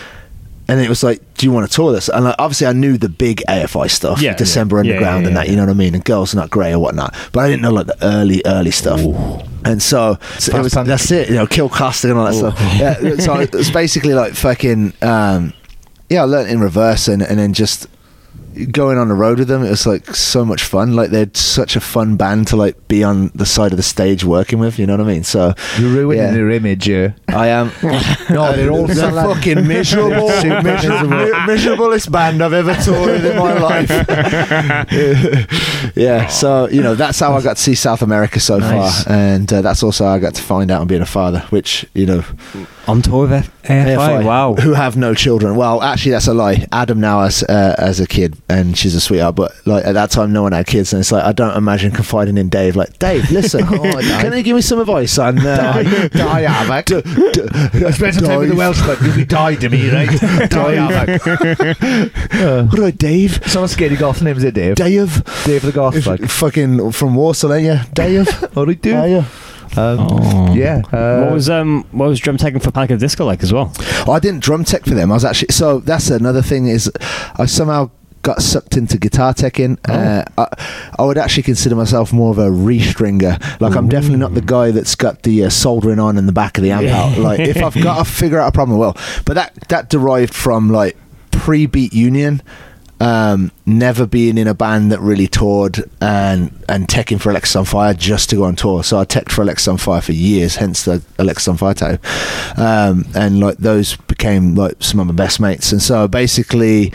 And it was like, do you want to tour this? And like, obviously, I knew the big AFI stuff, Yeah, December yeah. Underground, yeah, and that. You know what I mean? And Girls Not Grey or whatnot. But I didn't know like the early, early stuff. And so, so it was, that's it. You know, Kill Caustic and all that stuff. Yeah. So it's basically like fucking. Um, yeah, I learned in reverse, and and then just going on the road with them. It was like so much fun. Like they're such a fun band to like be on the side of the stage working with. You know what I mean? So You're ruining yeah. their image, yeah. I am. [LAUGHS] No, they're all the so like- fucking [LAUGHS] miserable, They're miserable, miserable. miserablest band I've ever toured in my life. [LAUGHS] yeah, so you know that's how I got to see South America so Nice. far, and uh, that's also how I got to find out I'm being a father, which you know On tour with F- AFI. AFI, Wow. who have no children. Well, actually, that's a lie. Adam now has uh, as a kid, and she's a sweetheart. But like at that time, no one had kids, and it's like I don't imagine confiding in Dave. Like Dave, listen, [LAUGHS] can you give me some advice on? Uh, Die, [LAUGHS] die, Havok. d- d- I spent some time with the Dave. Welshman. You'll be died to me, right? [LAUGHS] die, Havok. What about Dave? Some scary goth names, it, Dave? Dave, Dave the goth, fucking from Warsaw, ain't you? Dave, What do you do? Are you? Um, Yeah. Uh, what was um what was drum teching for Panic at the Disco like as well? Oh, I didn't drum tech for them. I was actually so that's another thing is I somehow got sucked into guitar teching. Uh, I, I would actually consider myself more of a restringer. Like I'm definitely not the guy that's got the uh, soldering on in the back of the amp out. Like if I've got to [LAUGHS] figure out a problem, well. But that that derived from like pre-Beat Union. Um, never being in a band that really toured and and teching for Alexisonfire just to go on tour. So I teched for Alexisonfire for years, hence the Alexisonfire tattoo. Um, and like those became like some of my best mates. And so basically,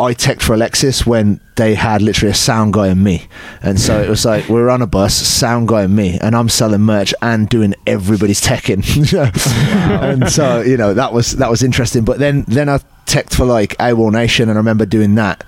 I teched for Alexis when they had literally a sound guy and me. And so it was like we are on a bus, sound guy and me, and I'm selling merch and doing everybody's teching. [LAUGHS] [LAUGHS] and so you know that was that was interesting. But then then I teched for like AWOL Nation, and I remember doing that.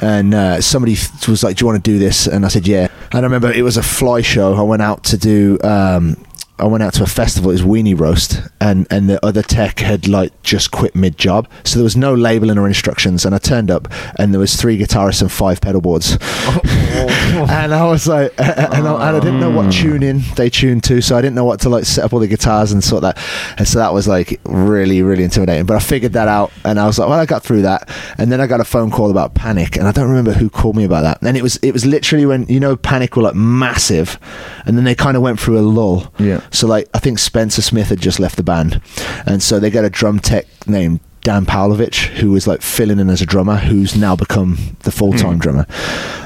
And uh, somebody was like, "Do you want to do this?" And I said, "Yeah." And I remember it was a fly show. I went out to do. Um, I went out to a festival. It was Weenie Roast, and and the other tech had like just quit mid job, so there was no labeling or instructions. And I turned up, and there was three guitarists and five pedal boards, oh. [LAUGHS] and I was like, [LAUGHS] and I, and I didn't know what mm. tuning they tuned to, so I didn't know what to like set up all the guitars and sort that, and so that was like really really intimidating. But I figured that out, and I was like, well, I got through that, and then I got a phone call about Panic, and I don't remember who called me about that. And it was it was literally when you know Panic were like massive, and then they kind of went through a lull. Yeah. So like I think Spencer Smith had just left the band, and so they got a drum tech named Dan Pawlovich, who was like filling in as a drummer, who's now become the full time drummer.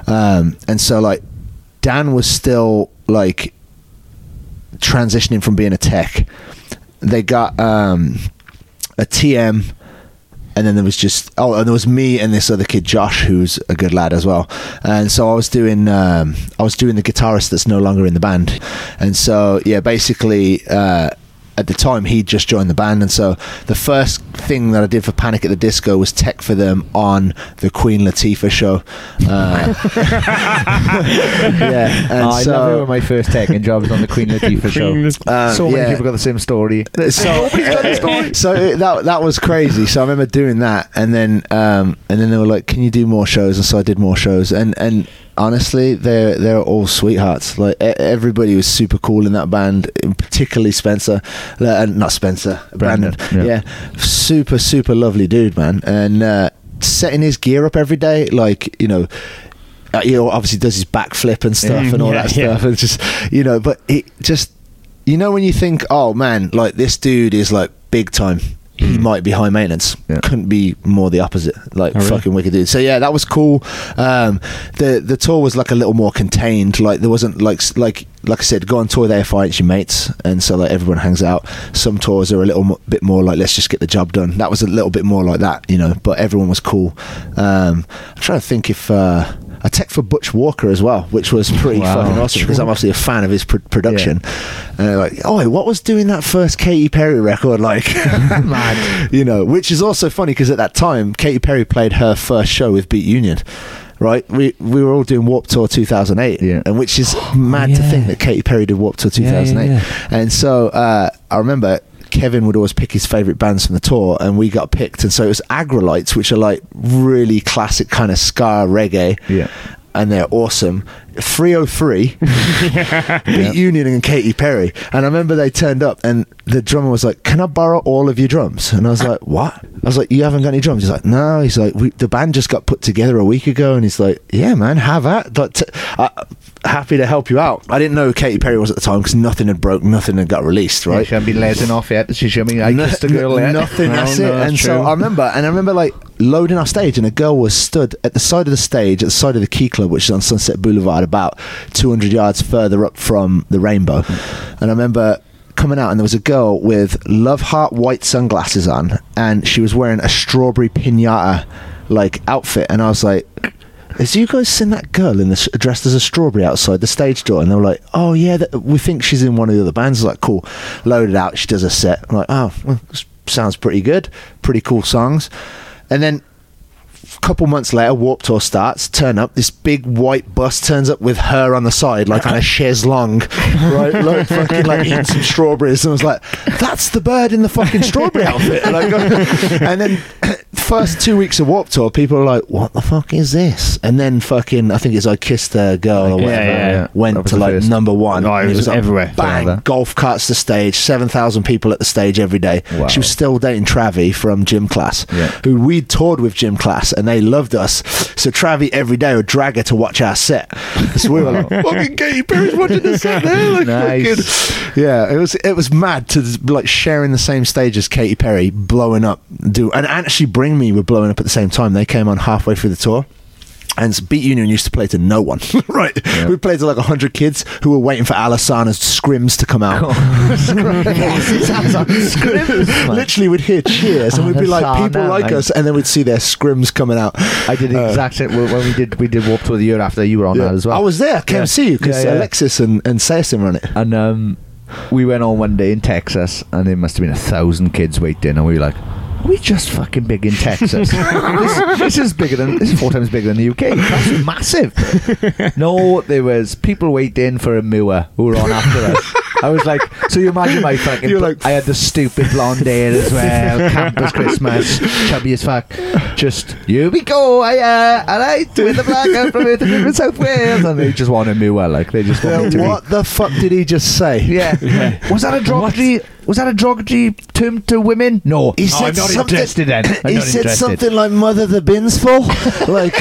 Um, and so like Dan was still like transitioning from being a tech. They got um, a TM. And then there was just oh, and there was me and this other kid Josh, who's a good lad as well. And so I was doing um, I was doing the guitarist that's no longer in the band. And so yeah, basically uh, at the time he'd just joined the band, and so the first thing that I did for Panic at the Disco was tech for them on the Queen Latifah show. Uh, [LAUGHS] yeah, and Oh, I so, love it when my first tech and job was on the Queen [LAUGHS] Latifah show. uh, so many yeah. people got the same story. so, [LAUGHS] so it- that that was crazy. So I remember doing that, and then um, and then they were like, "Can you do more shows?" And so I did more shows, and and honestly, they're they're all sweethearts. Like everybody was super cool in that band, particularly Spencer, uh, not Spencer, Brandon. Brandon, yeah. yeah. super super lovely dude, man, and uh, setting his gear up every day, like you know. Uh, he obviously does his backflip and stuff Mm, and all yeah, that yeah. stuff. It's just you know, but it just you know when you think, oh man, like this dude is like big time. He might be high maintenance. Yeah. Couldn't be more the opposite. Like Oh, really? fucking wicked dude. So yeah, that was cool. Um, the the tour was like a little more contained. Like there wasn't like like like I said, go on tour there, fight your mates, and so like everyone hangs out. Some tours are a little mo- bit more like let's just get the job done. That was a little bit more like that, you know. But everyone was cool. Um, I'm trying to think if. Uh, I tech for Butch Walker as well, which was pretty Wow. fucking awesome because I'm obviously a fan of his pr- production. And they're like, oh, what was doing that first Katy Perry record like? [LAUGHS] [LAUGHS] You know, which is also funny because at that time, Katy Perry played her first show with Beat Union. Right, we we were all doing Warped Tour 2008, Yeah. and which is mad to think that Katy Perry did Warped Tour Yeah, yeah, 2008. yeah. And so uh, I remember Kevin would always pick his favorite bands from the tour, and we got picked. And so it was Aggrolites, which are like really classic kind of ska reggae. Yeah. And they're awesome. 303, Beat [LAUGHS] Union and Katy Perry. And I remember they turned up, and the drummer was like, Can I borrow all of your drums? And I was like, What? I was like, You haven't got any drums? He's like, No. He's like, we, The band just got put together a week ago. And he's like, Yeah, man, have at. Like, t- uh, happy to help you out. I didn't know Katy Perry was at the time because nothing had broke, nothing had got released, Right. She hasn't been letting off yet. She showed me I No- kissed a girl yet. Nothing. No, that's no, it. that's and so. I remember, and I remember like loading our stage, and a girl was stood at the side of the stage, at the side of the Key Club, which is on Sunset Boulevard, about 200 yards further up from the Rainbow. And I remember coming out, and there was a girl with Love Heart white sunglasses on, and she was wearing a strawberry pinata like outfit, and I was like. Has you guys seen that girl in this dressed as a strawberry outside the stage door? And they were like, "Oh yeah, we think she's in one of the other bands." I was like, cool. Loaded out. She does a set. I'm like, oh, well, sounds pretty good. Pretty cool songs. And then couple months later, Warped Tour starts. Turn up. This big white bus turns up with her on the side, like on a chaise longue, [LAUGHS] right? Like fucking like eating some strawberries. And I was like, "That's the bird in the fucking strawberry outfit." And, I go, [LAUGHS] and then [CLEARS THROAT] first two weeks of Warped Tour, people are like, "What the fuck is this?" And then fucking, I think it's I kissed a girl or whatever. yeah, yeah. That Went to like first. number one. Oh, it And was like, everywhere. Bang! Something like. Golf carts the stage. Seven thousand people at the stage every day. Wow. She was still dating Travie from gym class, Yeah. who we toured with gym class, and they loved us. So Travie every day would drag her to watch our set. So we were like, "Fucking Katy Perry's watching the set there." Like, Nice. fucking- yeah, it was it was mad to like sharing the same stage as Katy Perry, blowing up, do and actually Bring Me were blowing up at the same time. They came on halfway through the tour. And Beat Union used to play to no one, [LAUGHS] right? We played to like hundred kids who were waiting for Alesana's scrims to come out. [LAUGHS] [LAUGHS] Literally, we'd hear cheers, and we'd be like, "People like like- us," and then we'd see their scrims coming out. I did the Uh, exact same when we did we did Warped Tour the year after you were on Yeah. that as well. I was there. I came Yeah. to see you because Yeah, yeah. Alexis and and Sayasim run it. And um, we went on one day in Texas, and there must have been a thousand kids waiting, and we were like, "Are we just fucking big in Texas? [LAUGHS] this, this is bigger than this is four times bigger than the UK. That's massive." no, there was people waiting for a Mua who were on after us. I was like, so you imagine my fucking. You're like- I had the stupid blonde hair as well, [LAUGHS] campus Christmas, chubby as fuck. Just here we go, I uh, all right, with the black girl from Earth from South Wales, and they just want a Mua, like they just want be what the fuck did he just say? yeah. [LAUGHS] Was that a derogatory? Was that a derogatory term to women? No. He said I'm not something. interested. I'm he said interested. something like "Mother the bins full," like,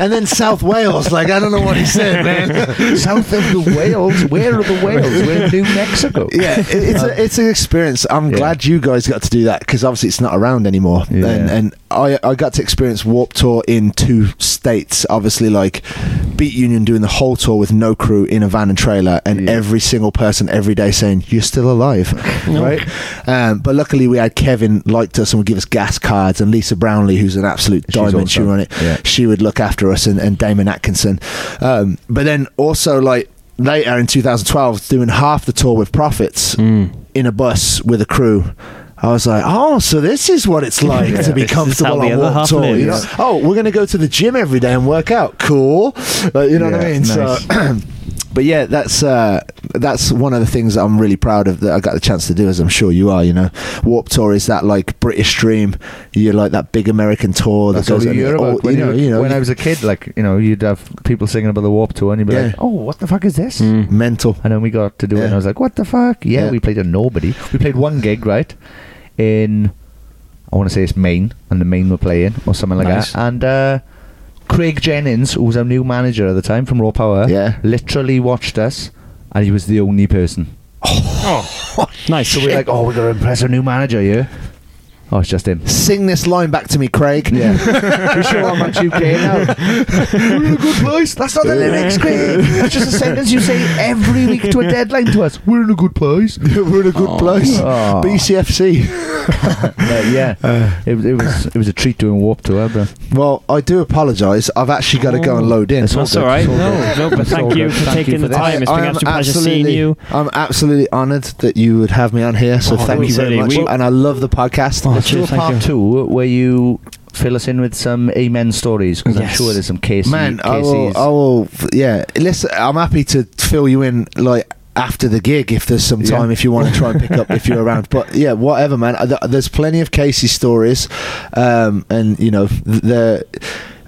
and then South Wales. Like I don't know what he said, man. [LAUGHS] South of the Wales. Where are the Wales? We're in New Mexico. Yeah, it, it's a, it's an experience. I'm Yeah. glad you guys got to do that because obviously it's not around anymore. Yeah. And, and I I got to experience Warped Tour in two states. Obviously, like Beat Union doing the whole tour with no crew in a van and trailer, and Yeah. every single person every day saying you're still alive, [LAUGHS] right? Um, but luckily we had Kevin liked us and would give us gas cards, and Lisa Brownlee, who's an absolute She's diamond, she awesome. run it. Yeah. She would look after us, and, and Damon Atkinson. Um, but then also like later in 2012, doing half the tour with Prophets Mm. in a bus with a crew. I was like, oh, so this is what it's like to be [LAUGHS] comfortable on half Tour. You know? Oh, we're going to go to the gym every day and work out. Cool. Like, you know what I Yeah, mean? So, [CLEARS THROAT] but yeah, that's uh, that's one of the things that I'm really proud of that I got the chance to do, as I'm sure you are. You know, Warped Tour is that like British dream. You're like that big American tour that all goes you hear oh, about. When, you know, you, you know, when I was a kid, like you know, you'd have people singing about the Warped Tour, and you'd be Yeah. like, "Oh, what the fuck is this?" Mm. mental. And then we got to do it, and I was like, "What the fuck?" Yeah, Yeah. we played a nobody. We played one gig, right? In I want to say it's Maine, and the Maine were playing or something like Nice. that. And uh, Craig Jennings, who was our new manager at the time from Raw Power, Yeah. literally watched us, and he was the only person. Oh, [LAUGHS] nice. So we're like, "Oh, we're going to impress our new manager, yeah." Oh, it's just him. Sing this line back to me, Craig. Yeah. [LAUGHS] we sure I'm on UK now. We're in a good place. That's not the lyrics, Craig. That's just a sentence you say every week to a deadline to us. We're in a good place. [LAUGHS] We're in a good place. Oh. [LAUGHS] BCFC. Uh, yeah. it, it was it was a treat doing Warped Tour, bro. Well, I do apologise. I've actually got to go and load in. It's That's good. all right. All No, no, but thank you for Thank taking you the time. this. It's been I absolute pleasure seeing absolutely- you. I'm absolutely honoured that you would have me on here. So Oh, thank you very be much. We- and I love the podcast. Oh, Let's do a part two where you fill us in with some amen stories because I'm sure there's some Casey. Man, I will, I will. Yeah, listen. I'm happy to fill you in like after the gig if there's some Yeah. time if you want to try and pick up if you're around. [LAUGHS] But yeah, whatever, man. There's plenty of Casey stories, um, and you know the.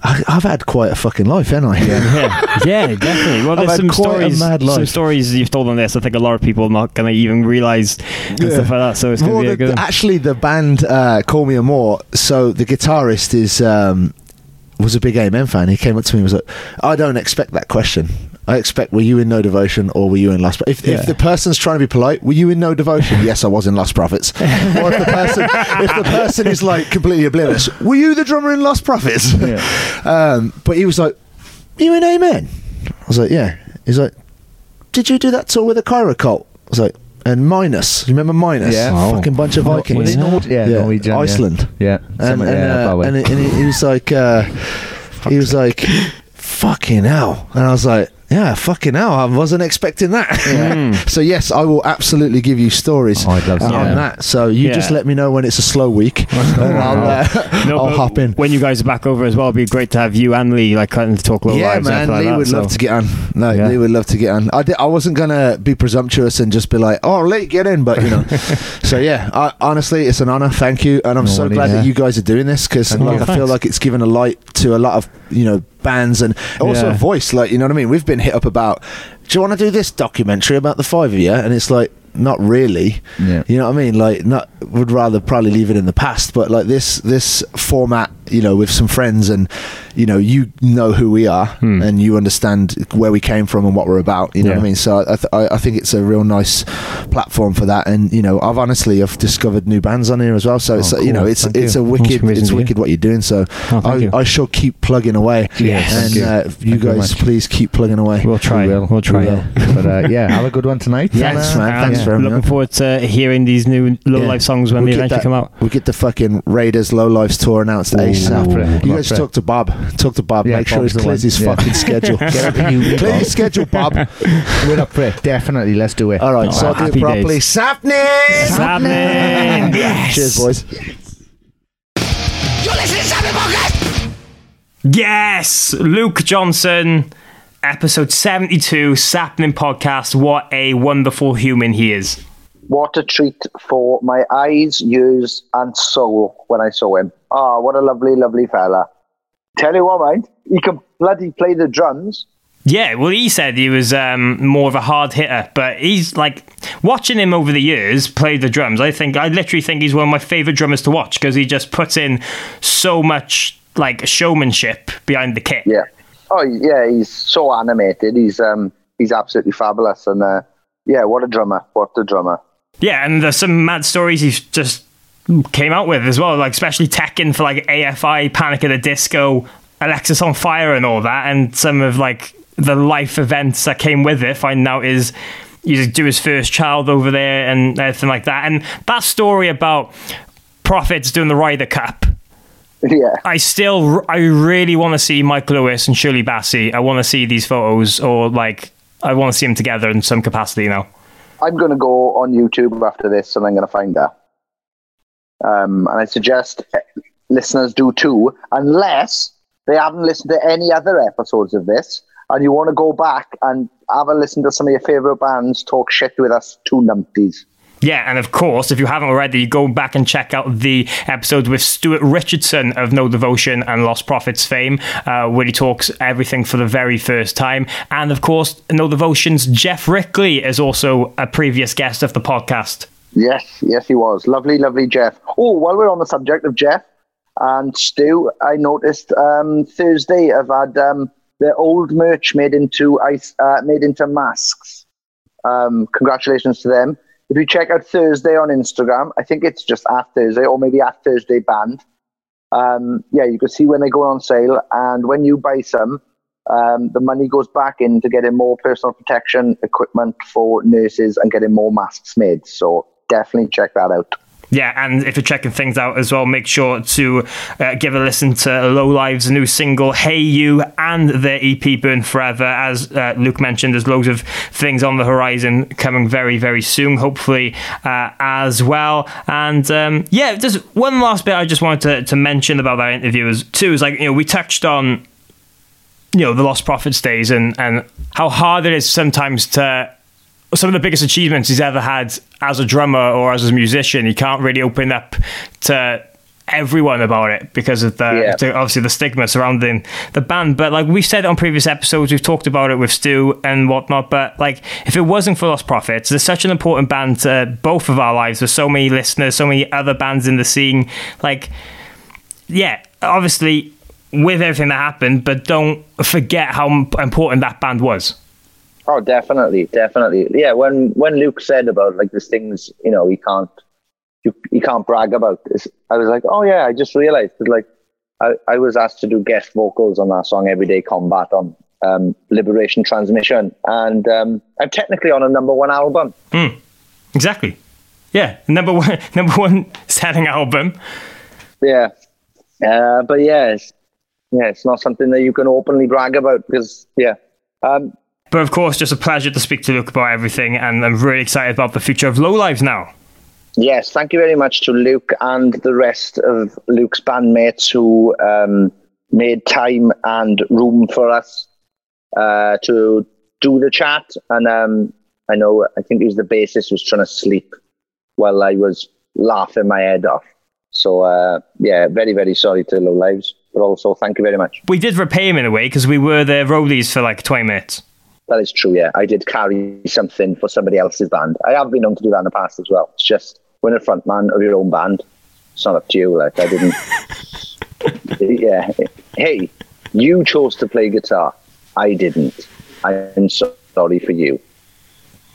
I, I've had quite a fucking life, haven't I? yeah, yeah, [LAUGHS] definitely. Well, I've there's some stories, mad some stories you've told on this. I think a lot of people are not going to even realize and Yeah. stuff like that. So it's going to be the- good. actually, the band uh, Call Me Amour. So the guitarist is um, was a big Amen fan. He came up to me and was like, "I don't expect that question. I expect were you in No Devotion or were you in Lost? Pro-" If, Yeah. if the person's trying to be polite, were you in No Devotion? yes, I was in Lost Prophets. [LAUGHS] or if the person if the person is like completely oblivious, were you the drummer in Lost Prophets? um, but he was like, "You in Amen?" I was like, "Yeah." He's like, "Did you do that tour with a Cairo cult?" I was like. And Minus, you remember Minus? Yeah. Oh. fucking bunch of Vikings. Were they Nor- yeah, Yeah, Norwegian, yeah. Iceland. Yeah, and and, uh, that way. and, and he, he was like, uh, he was like, fucking hell, and I was like, yeah, fucking hell, I wasn't expecting that. [LAUGHS] so yes, I will absolutely give you stories Oh, I'd love uh, see on that. that. So you just let me know when it's a slow week, [LAUGHS] and I'll, uh, [LAUGHS] No, I'll hop in. when you guys are back over as well. It'd be great to have you and Lee like kind of talk low yeah, man, and Lee like that, would love to get on. No, Yeah. Lee would love to get on. I, di- I wasn't gonna be presumptuous and just be like, "Oh, Lee, get in," but you know. so yeah, I, honestly, it's an honor. Thank you, and I'm No so worries, glad yeah. that you guys are doing this because like. I feel like it's given a light to a lot of you know bands and also Yeah. a voice. Like you know what I mean. We've been hit up about. Do you want to do this documentary about the five of you? And it's like. Not really, Yeah. you know what I mean. Like, not would rather probably leave it in the past, but like this this format, you know, with some friends and you know, you know who we are Hmm. and you understand where we came from and what we're about. You know what I mean? So I, th- I I think it's a real nice platform for that. And you know, I've honestly I've discovered new bands on here as well. So it's Oh, you know, it's Thank it's you. a wicked amazing it's to hear. wicked what you're doing. So Oh, I, you. I shall keep plugging away. Yes, and thank you. uh, you Thank you guys please keep plugging away. We'll try. We We'll, try. We will. [LAUGHS] but uh, yeah, have a good one tonight. Thanks, And, uh, man. Thanks yeah. for having Looking on. forward to hearing these new low Yeah. life songs when We'll they get eventually that- come out. We get the fucking Raiders Low Lives tour announced ASAP. You guys talk to Bob. Talk to Bob. Yeah, Make sure Bob's he clears his Yeah. fucking schedule. [LAUGHS] Get up you, [LAUGHS] Clear Bob. his schedule, Bob. [LAUGHS] We're up for it. Definitely. Let's do it. All right, Oh, so I'll do it happy properly. days. Sapney! Happening! Yes. Cheers, boys. Yes, Luke Johnson, episode seventy-two, Sapling Podcast. What a wonderful human he is. What a treat for my eyes, ears, and soul when I saw him. Ah, what a lovely, lovely fella. Tell you what, mate, he can bloody play the drums. Yeah, well, he said he was um, more of a hard hitter, but he's like watching him over the years play the drums. I think I literally think he's one of my favorite drummers to watch because he just puts in so much like showmanship behind the kit. Yeah. Oh, yeah, he's so animated. He's um, he's absolutely fabulous. And uh, yeah, what a drummer. What a drummer. Yeah, and there's some mad stories he's just came out with as well, like especially teching for like AFI, Panic at the Disco, Alexisonfire, and all that, and some of like the life events that came with it. Finding out is you do his first child over there and everything like that, and that story about Prophets doing the Ryder Cup. [LAUGHS] Yeah. I still, I really want to see Mike Lewis and Shirley Bassey. I want to see these photos, or like, I want to see them together in some capacity now. I'm going to go on YouTube after this and I'm going to find her. Um, and I suggest eh, listeners do too, unless they haven't listened to any other episodes of this and you want to go back and have a listen to some of your favourite bands talk shit with us two numpties. Yeah, and of course, if you haven't already, go back and check out the episode with Stuart Richardson of No Devotion and Lost Prophets fame, uh, where he talks everything for the very first time. And of course, No Devotion's Geoff Rickly is also a previous guest of the podcast. Yes, yes, he was. Lovely, lovely Geoff. Oh, while we're on the subject of Geoff and Stu, I noticed um, Thursday I've had um, their old merch made into ice, uh, made into masks. Um, congratulations to them. if you check out Thursday on Instagram, I think it's just at Thursday or maybe at Thursday Band. Um, yeah, you can see when they go on sale, and when you buy some, um, the money goes back into getting more personal protection equipment for nurses and getting more masks made. So definitely check that out. Yeah, and if you're checking things out as well, make sure to uh, give a listen to Low Lives' new single "Hey You" and their EP "Burn Forever." As uh, Luke mentioned, there's loads of things on the horizon coming very, very soon, hopefully uh, as well. And um, yeah, just one last bit I just wanted to, to mention about that interview is too is like you know we touched on you know the Lost Prophets days and and how hard it is sometimes to some of the biggest achievements he's ever had as a drummer or as a musician. He can't really open up to everyone about it because of the Yeah. to obviously the stigma surrounding the band. But like we've said on previous episodes, we've talked about it with Stu and whatnot. But like if it wasn't for Lost Prophets, there's such an important band to both of our lives. There's so many listeners, so many other bands in the scene. Like yeah, obviously with everything that happened, but don't forget how important that band was. Oh, definitely, definitely. Yeah, when when Luke said about like these things, you know, he can't you he can't brag about this. I was like, oh yeah, I just realized that like I, I was asked to do guest vocals on that song Everyday Combat on um, Liberation Transmission, and um, I'm technically on a number one album. Exactly. Yeah, number one, [LAUGHS] number one selling album. Yeah, uh, but yeah, it's, yeah, it's not something that you can openly brag about because yeah. Um, But of course, just a pleasure to speak to Luke about everything, and I'm really excited about the future of Low Lives now. Yes, thank you very much to Luke and the rest of Luke's bandmates who um, made time and room for us uh, to do the chat. And um, I know, I think he was the bassist was trying to sleep while I was laughing my head off. So uh, yeah, very very sorry to Low Lives, but also thank you very much. We did repay him in a way because we were the roadies for like 20 minutes. That is true. Yeah, I did carry something for somebody else's band. I have been known to do that in the past as well. It's just when a front man of your own band, it's not up to you. Like I didn't. [LAUGHS] yeah. Hey, you chose to play guitar. I didn't. I'm so sorry for you.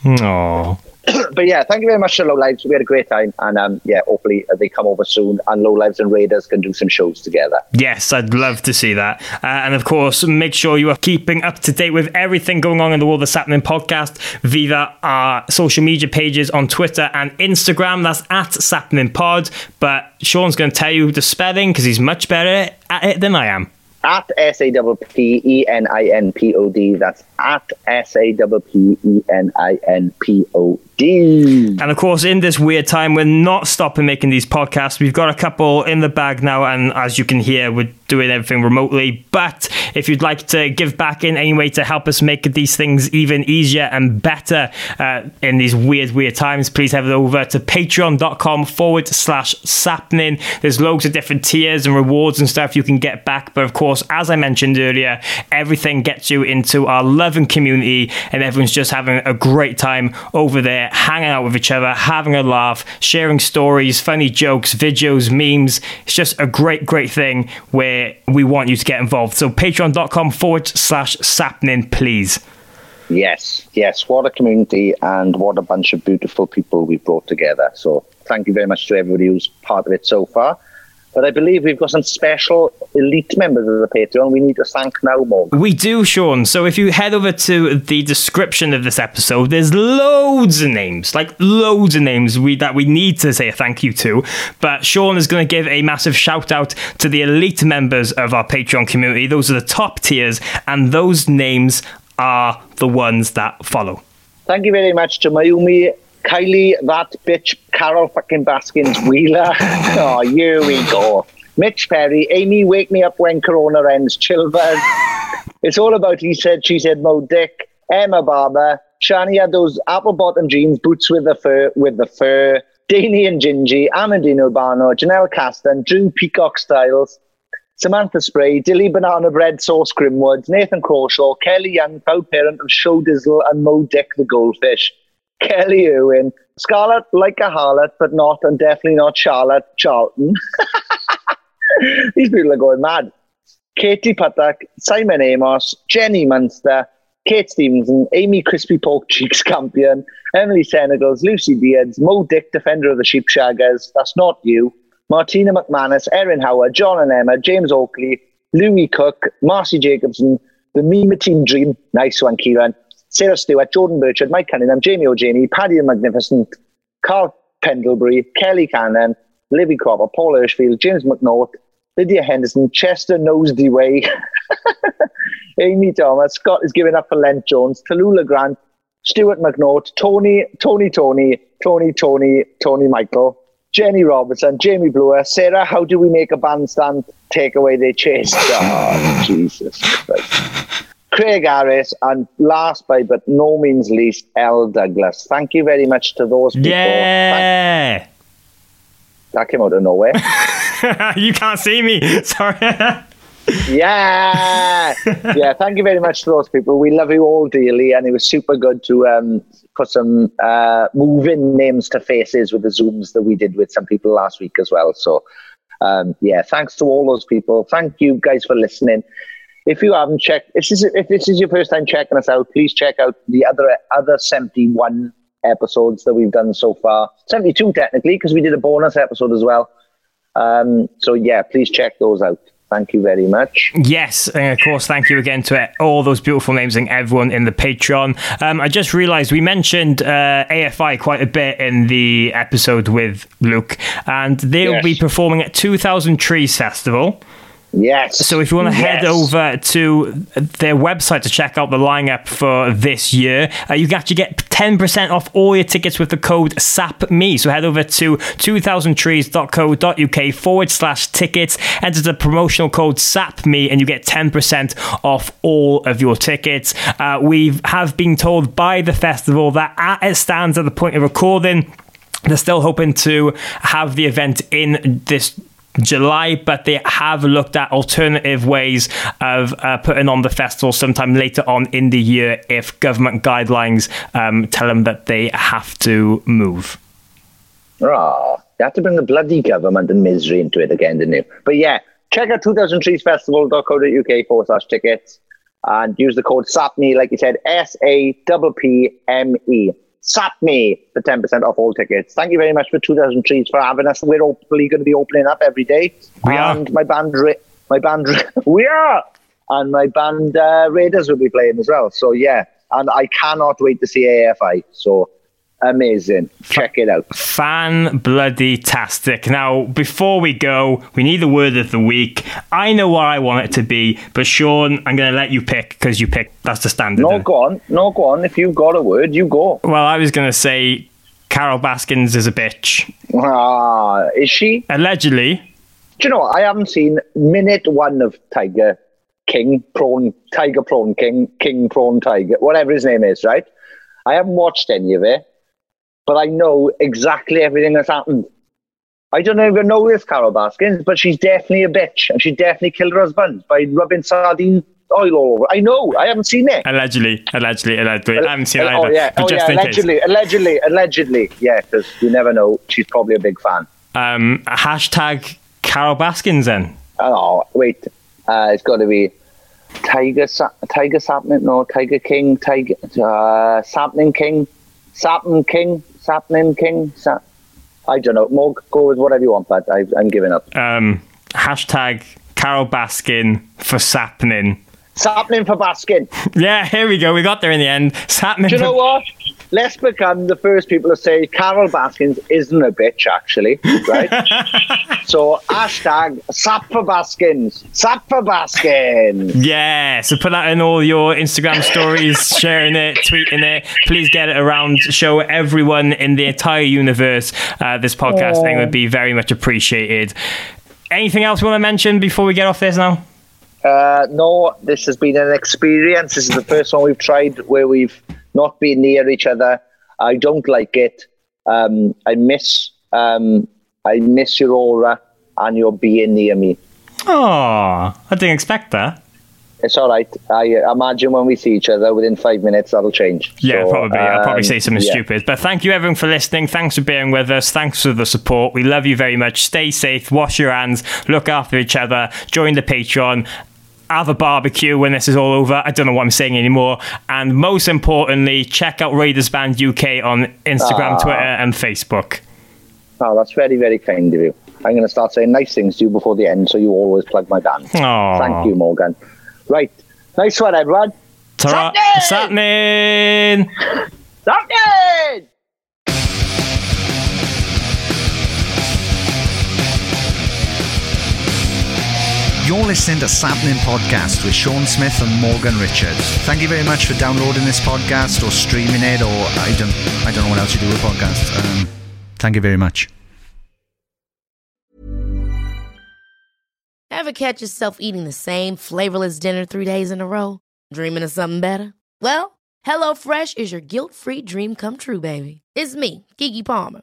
Aww. [CLEARS THROAT] But yeah, thank you very much to Low Lives. We had a great time, and um, yeah, hopefully they come over soon, and Low Lives and Raiders can do some shows together. Yes, I'd love to see that. Uh, and of course, make sure you are keeping up to date with everything going on in the world of Sapling Podcast via our social media pages on Twitter and Instagram. That's at Sapling Pod. But Sean's going to tell you the spelling because he's much better at it than I am. At S A W P E N I N P O D. That's at S A W P E N I N P O D. And of course, in this weird time, we're not stopping making these podcasts. We've got a couple in the bag now, and as you can hear, we're doing everything remotely. But if you'd like to give back in any way to help us make these things even easier and better uh, in these weird, weird times, please head over to patreon.com forward slash sapnin. There's loads of different tiers and rewards and stuff you can get back. But of course, as I mentioned earlier, everything gets you into our loving community, and everyone's just having a great time over there, hanging out with each other, having a laugh, sharing stories, funny jokes, videos, memes. It's just a great, great thing where we want you to get involved. So patreon.com forward slash sapnin, please. Yes, yes. What a community and what a bunch of beautiful people we've brought together. So thank you very much to everybody who's part of it so far. But I believe we've got some special elite members of the Patreon we need to thank now, Morgan. We do, Sean. So if you head over to the description of this episode, there's loads of names, like loads of names we that we need to say a thank you to. But Sean is going to give a massive shout out to the elite members of our Patreon community. Those are the top tiers, and those names are the ones that follow. Thank you very much to Mayumi, Kylie, that bitch, Carol fucking Baskins, Wheeler. [LAUGHS] oh, here we go. Mitch Perry, Amy, wake me up when Corona ends, Chilvers. [LAUGHS] it's all about he said, she said, Mo Dick, Emma Barber, Shani had those apple bottom jeans, boots with the fur, with the fur, Danny and Gingy, Amandine Urbano, Janelle Caston, Drew Peacock Styles, Samantha Spray, Dilly Banana Bread Sauce Grimwood, Nathan Crawshaw, Kelly Young, proud parent of Show Dizzle and Mo Dick the Goldfish, Kelly Irwin, Scarlett like a harlot, but not and definitely not Charlotte Charlton. [LAUGHS] These people are going mad. Katie Patak, Simon Amos, Jenny Munster, Kate Stevenson, Amy Crispy Pork Cheeks Campion, Emily Senegals, Lucy Beards, Mo Dick, Defender of the Sheep Shaggers, That's Not You, Martina McManus, Erin Howard, John and Emma, James Oakley, Louis Cook, Marcy Jacobson, the Mima Team Dream, nice one, Kieran, Sarah Stewart, Jordan Burchard, Mike Cunningham, Jamie O'Janey, Paddy the Magnificent, Carl Pendlebury, Kelly Cannon, Libby Cropper, Paul Hirschfield, James McNaught, Lydia Henderson, Chester Knows the Way, [LAUGHS] Amy Thomas, Scott is giving up for Lent Jones, Tallulah Grant, Stuart McNaught, Tony, Tony, Tony, Tony, Tony, Tony Michael, Jenny Robertson, Jamie Brewer, Sarah, how do we make a bandstand take away their chest? [LAUGHS] Oh, Jesus Christ. Craig Harris, and last but but no means least, L. Douglas. Thank you very much to those people. Yeah. Thank- that came out of nowhere. [LAUGHS] you can't see me. [LAUGHS] Sorry. yeah, yeah. Thank you very much to those people. We love you all dearly, and it was super good to um, put some uh, moving names to faces with the zooms that we did with some people last week as well. So, um, yeah, thanks to all those people. Thank you guys for listening. If you haven't checked, if this is, if this is your first time checking us out, please check out the other other seventy one episodes that we've done so far. Seventy two technically, because we did a bonus episode as well. Um, so yeah, please check those out. Thank you very much. Yes, and of course, thank you again to all those beautiful names and everyone in the Patreon. Um, I just realised we mentioned uh, AFI quite a bit in the episode with Luke, and they'll Yes. be performing at 2000 Trees Festival. Yes. So if you want to head over to their website to check out the lineup for this year, uh, you can actually get 10% off all your tickets with the code SAPME. So head over to 2000trees.co.uk forward slash tickets, enter the promotional code SAPME, and you get 10% off all of your tickets. Uh, we have been told by the festival that as it stands at the point of recording, they're still hoping to have the event in this July, but they have looked at alternative ways of uh, putting on the festival sometime later on in the year if government guidelines um, tell them that they have to move. Oh, you have to bring the bloody government and misery into it again, didn't you? But yeah, check out 2000treesfestival.co.uk forward slash tickets and use the code SAPME, like you said, S A P P M E. SAPME for 10% off all tickets. Thank you very much for 2000 Trees for having us. We're hopefully going to be opening up every day. We are. and my band, Ra- my band, Ra- [LAUGHS] we are. And my band uh, Raiders will be playing as well. So yeah, and I cannot wait to see AFI. So amazing. Check it out. Fan bloody tastic. Now, before we go, we need the word of the week. I know what I want it to be, but Sean, I'm going to let you pick because you picked. That's the standard. No, go on. No, go on. If you've got a word, you go. Well, I was going to say Carol Baskins is a bitch. Ah, is she? Allegedly. Do you know what? I haven't seen minute one of Tiger King, Prawn, Tiger Prawn King, King Prawn Tiger, whatever his name is, right? I haven't watched any of it, but I know exactly everything that's happened. I don't even know this Carol Baskins, but she's definitely a bitch, and she definitely killed her husband by rubbing sardine oil all over. I know. I haven't seen it. Allegedly. Allegedly. Allegedly. I haven't seen it oh either. yeah, but oh yeah, in case. allegedly, allegedly, allegedly, yeah, because you never know. She's probably a big fan. Um, hashtag Carol Baskins then. Oh wait, uh, it's got to be Tiger, Sa- Tiger Sapling, no, Tiger King, Tiger, uh, Sapling King, Sapling King, Sapling King. Sa- I don't know. More go with whatever you want, but I, I'm giving up. Um, hashtag Carol Baskin for Sapnin. Sapling for Baskin. [LAUGHS] Yeah, here we go. We got there in the end. Sapnin Do you for- know what? Let's become the first people to say Carol Baskins isn't a bitch, actually, right? [LAUGHS] so hashtag Sap for Baskins, Sap for Baskins. Yeah, so put that in all your Instagram stories, [LAUGHS] sharing it, tweeting it. Please get it around. Show everyone in the entire universe uh, this podcast thing would be very much appreciated. Anything else you want to mention before we get off this now? Uh, no, this has been an experience. This is the first one we've tried where we've not been near each other. I don't like it. Um, I miss um, I miss your aura and your being near me. Oh, I didn't expect that. It's all right. I imagine when we see each other within five minutes, that'll change. Yeah, So, probably. I'll probably um, say something yeah. stupid. But thank you, everyone, for listening. Thanks for being with us. Thanks for the support. We love you very much. Stay safe. Wash your hands. Look after each other. Join the Patreon. Have a barbecue when this is all over. I don't know what I'm saying anymore. And most importantly, check out Raiders Band UK on Instagram, Ah. Twitter, and Facebook. Oh, that's very, very kind of you. I'm going to start saying nice things to you before the end, so you always plug my band. Aw. Thank you, Morgan. Right. Nice one, everyone. Ta-ra. Something! Something! Something! You're listening to Sappening Podcast with Sean Smith and Morgan Richards. Thank you very much for downloading this podcast or streaming it, or I don't, I don't know what else you do with podcasts. Um, thank you very much. Ever catch yourself eating the same flavorless dinner three days in a row? Dreaming of something better? Well, HelloFresh is your guilt-free dream come true, baby. It's me, Keke Palmer.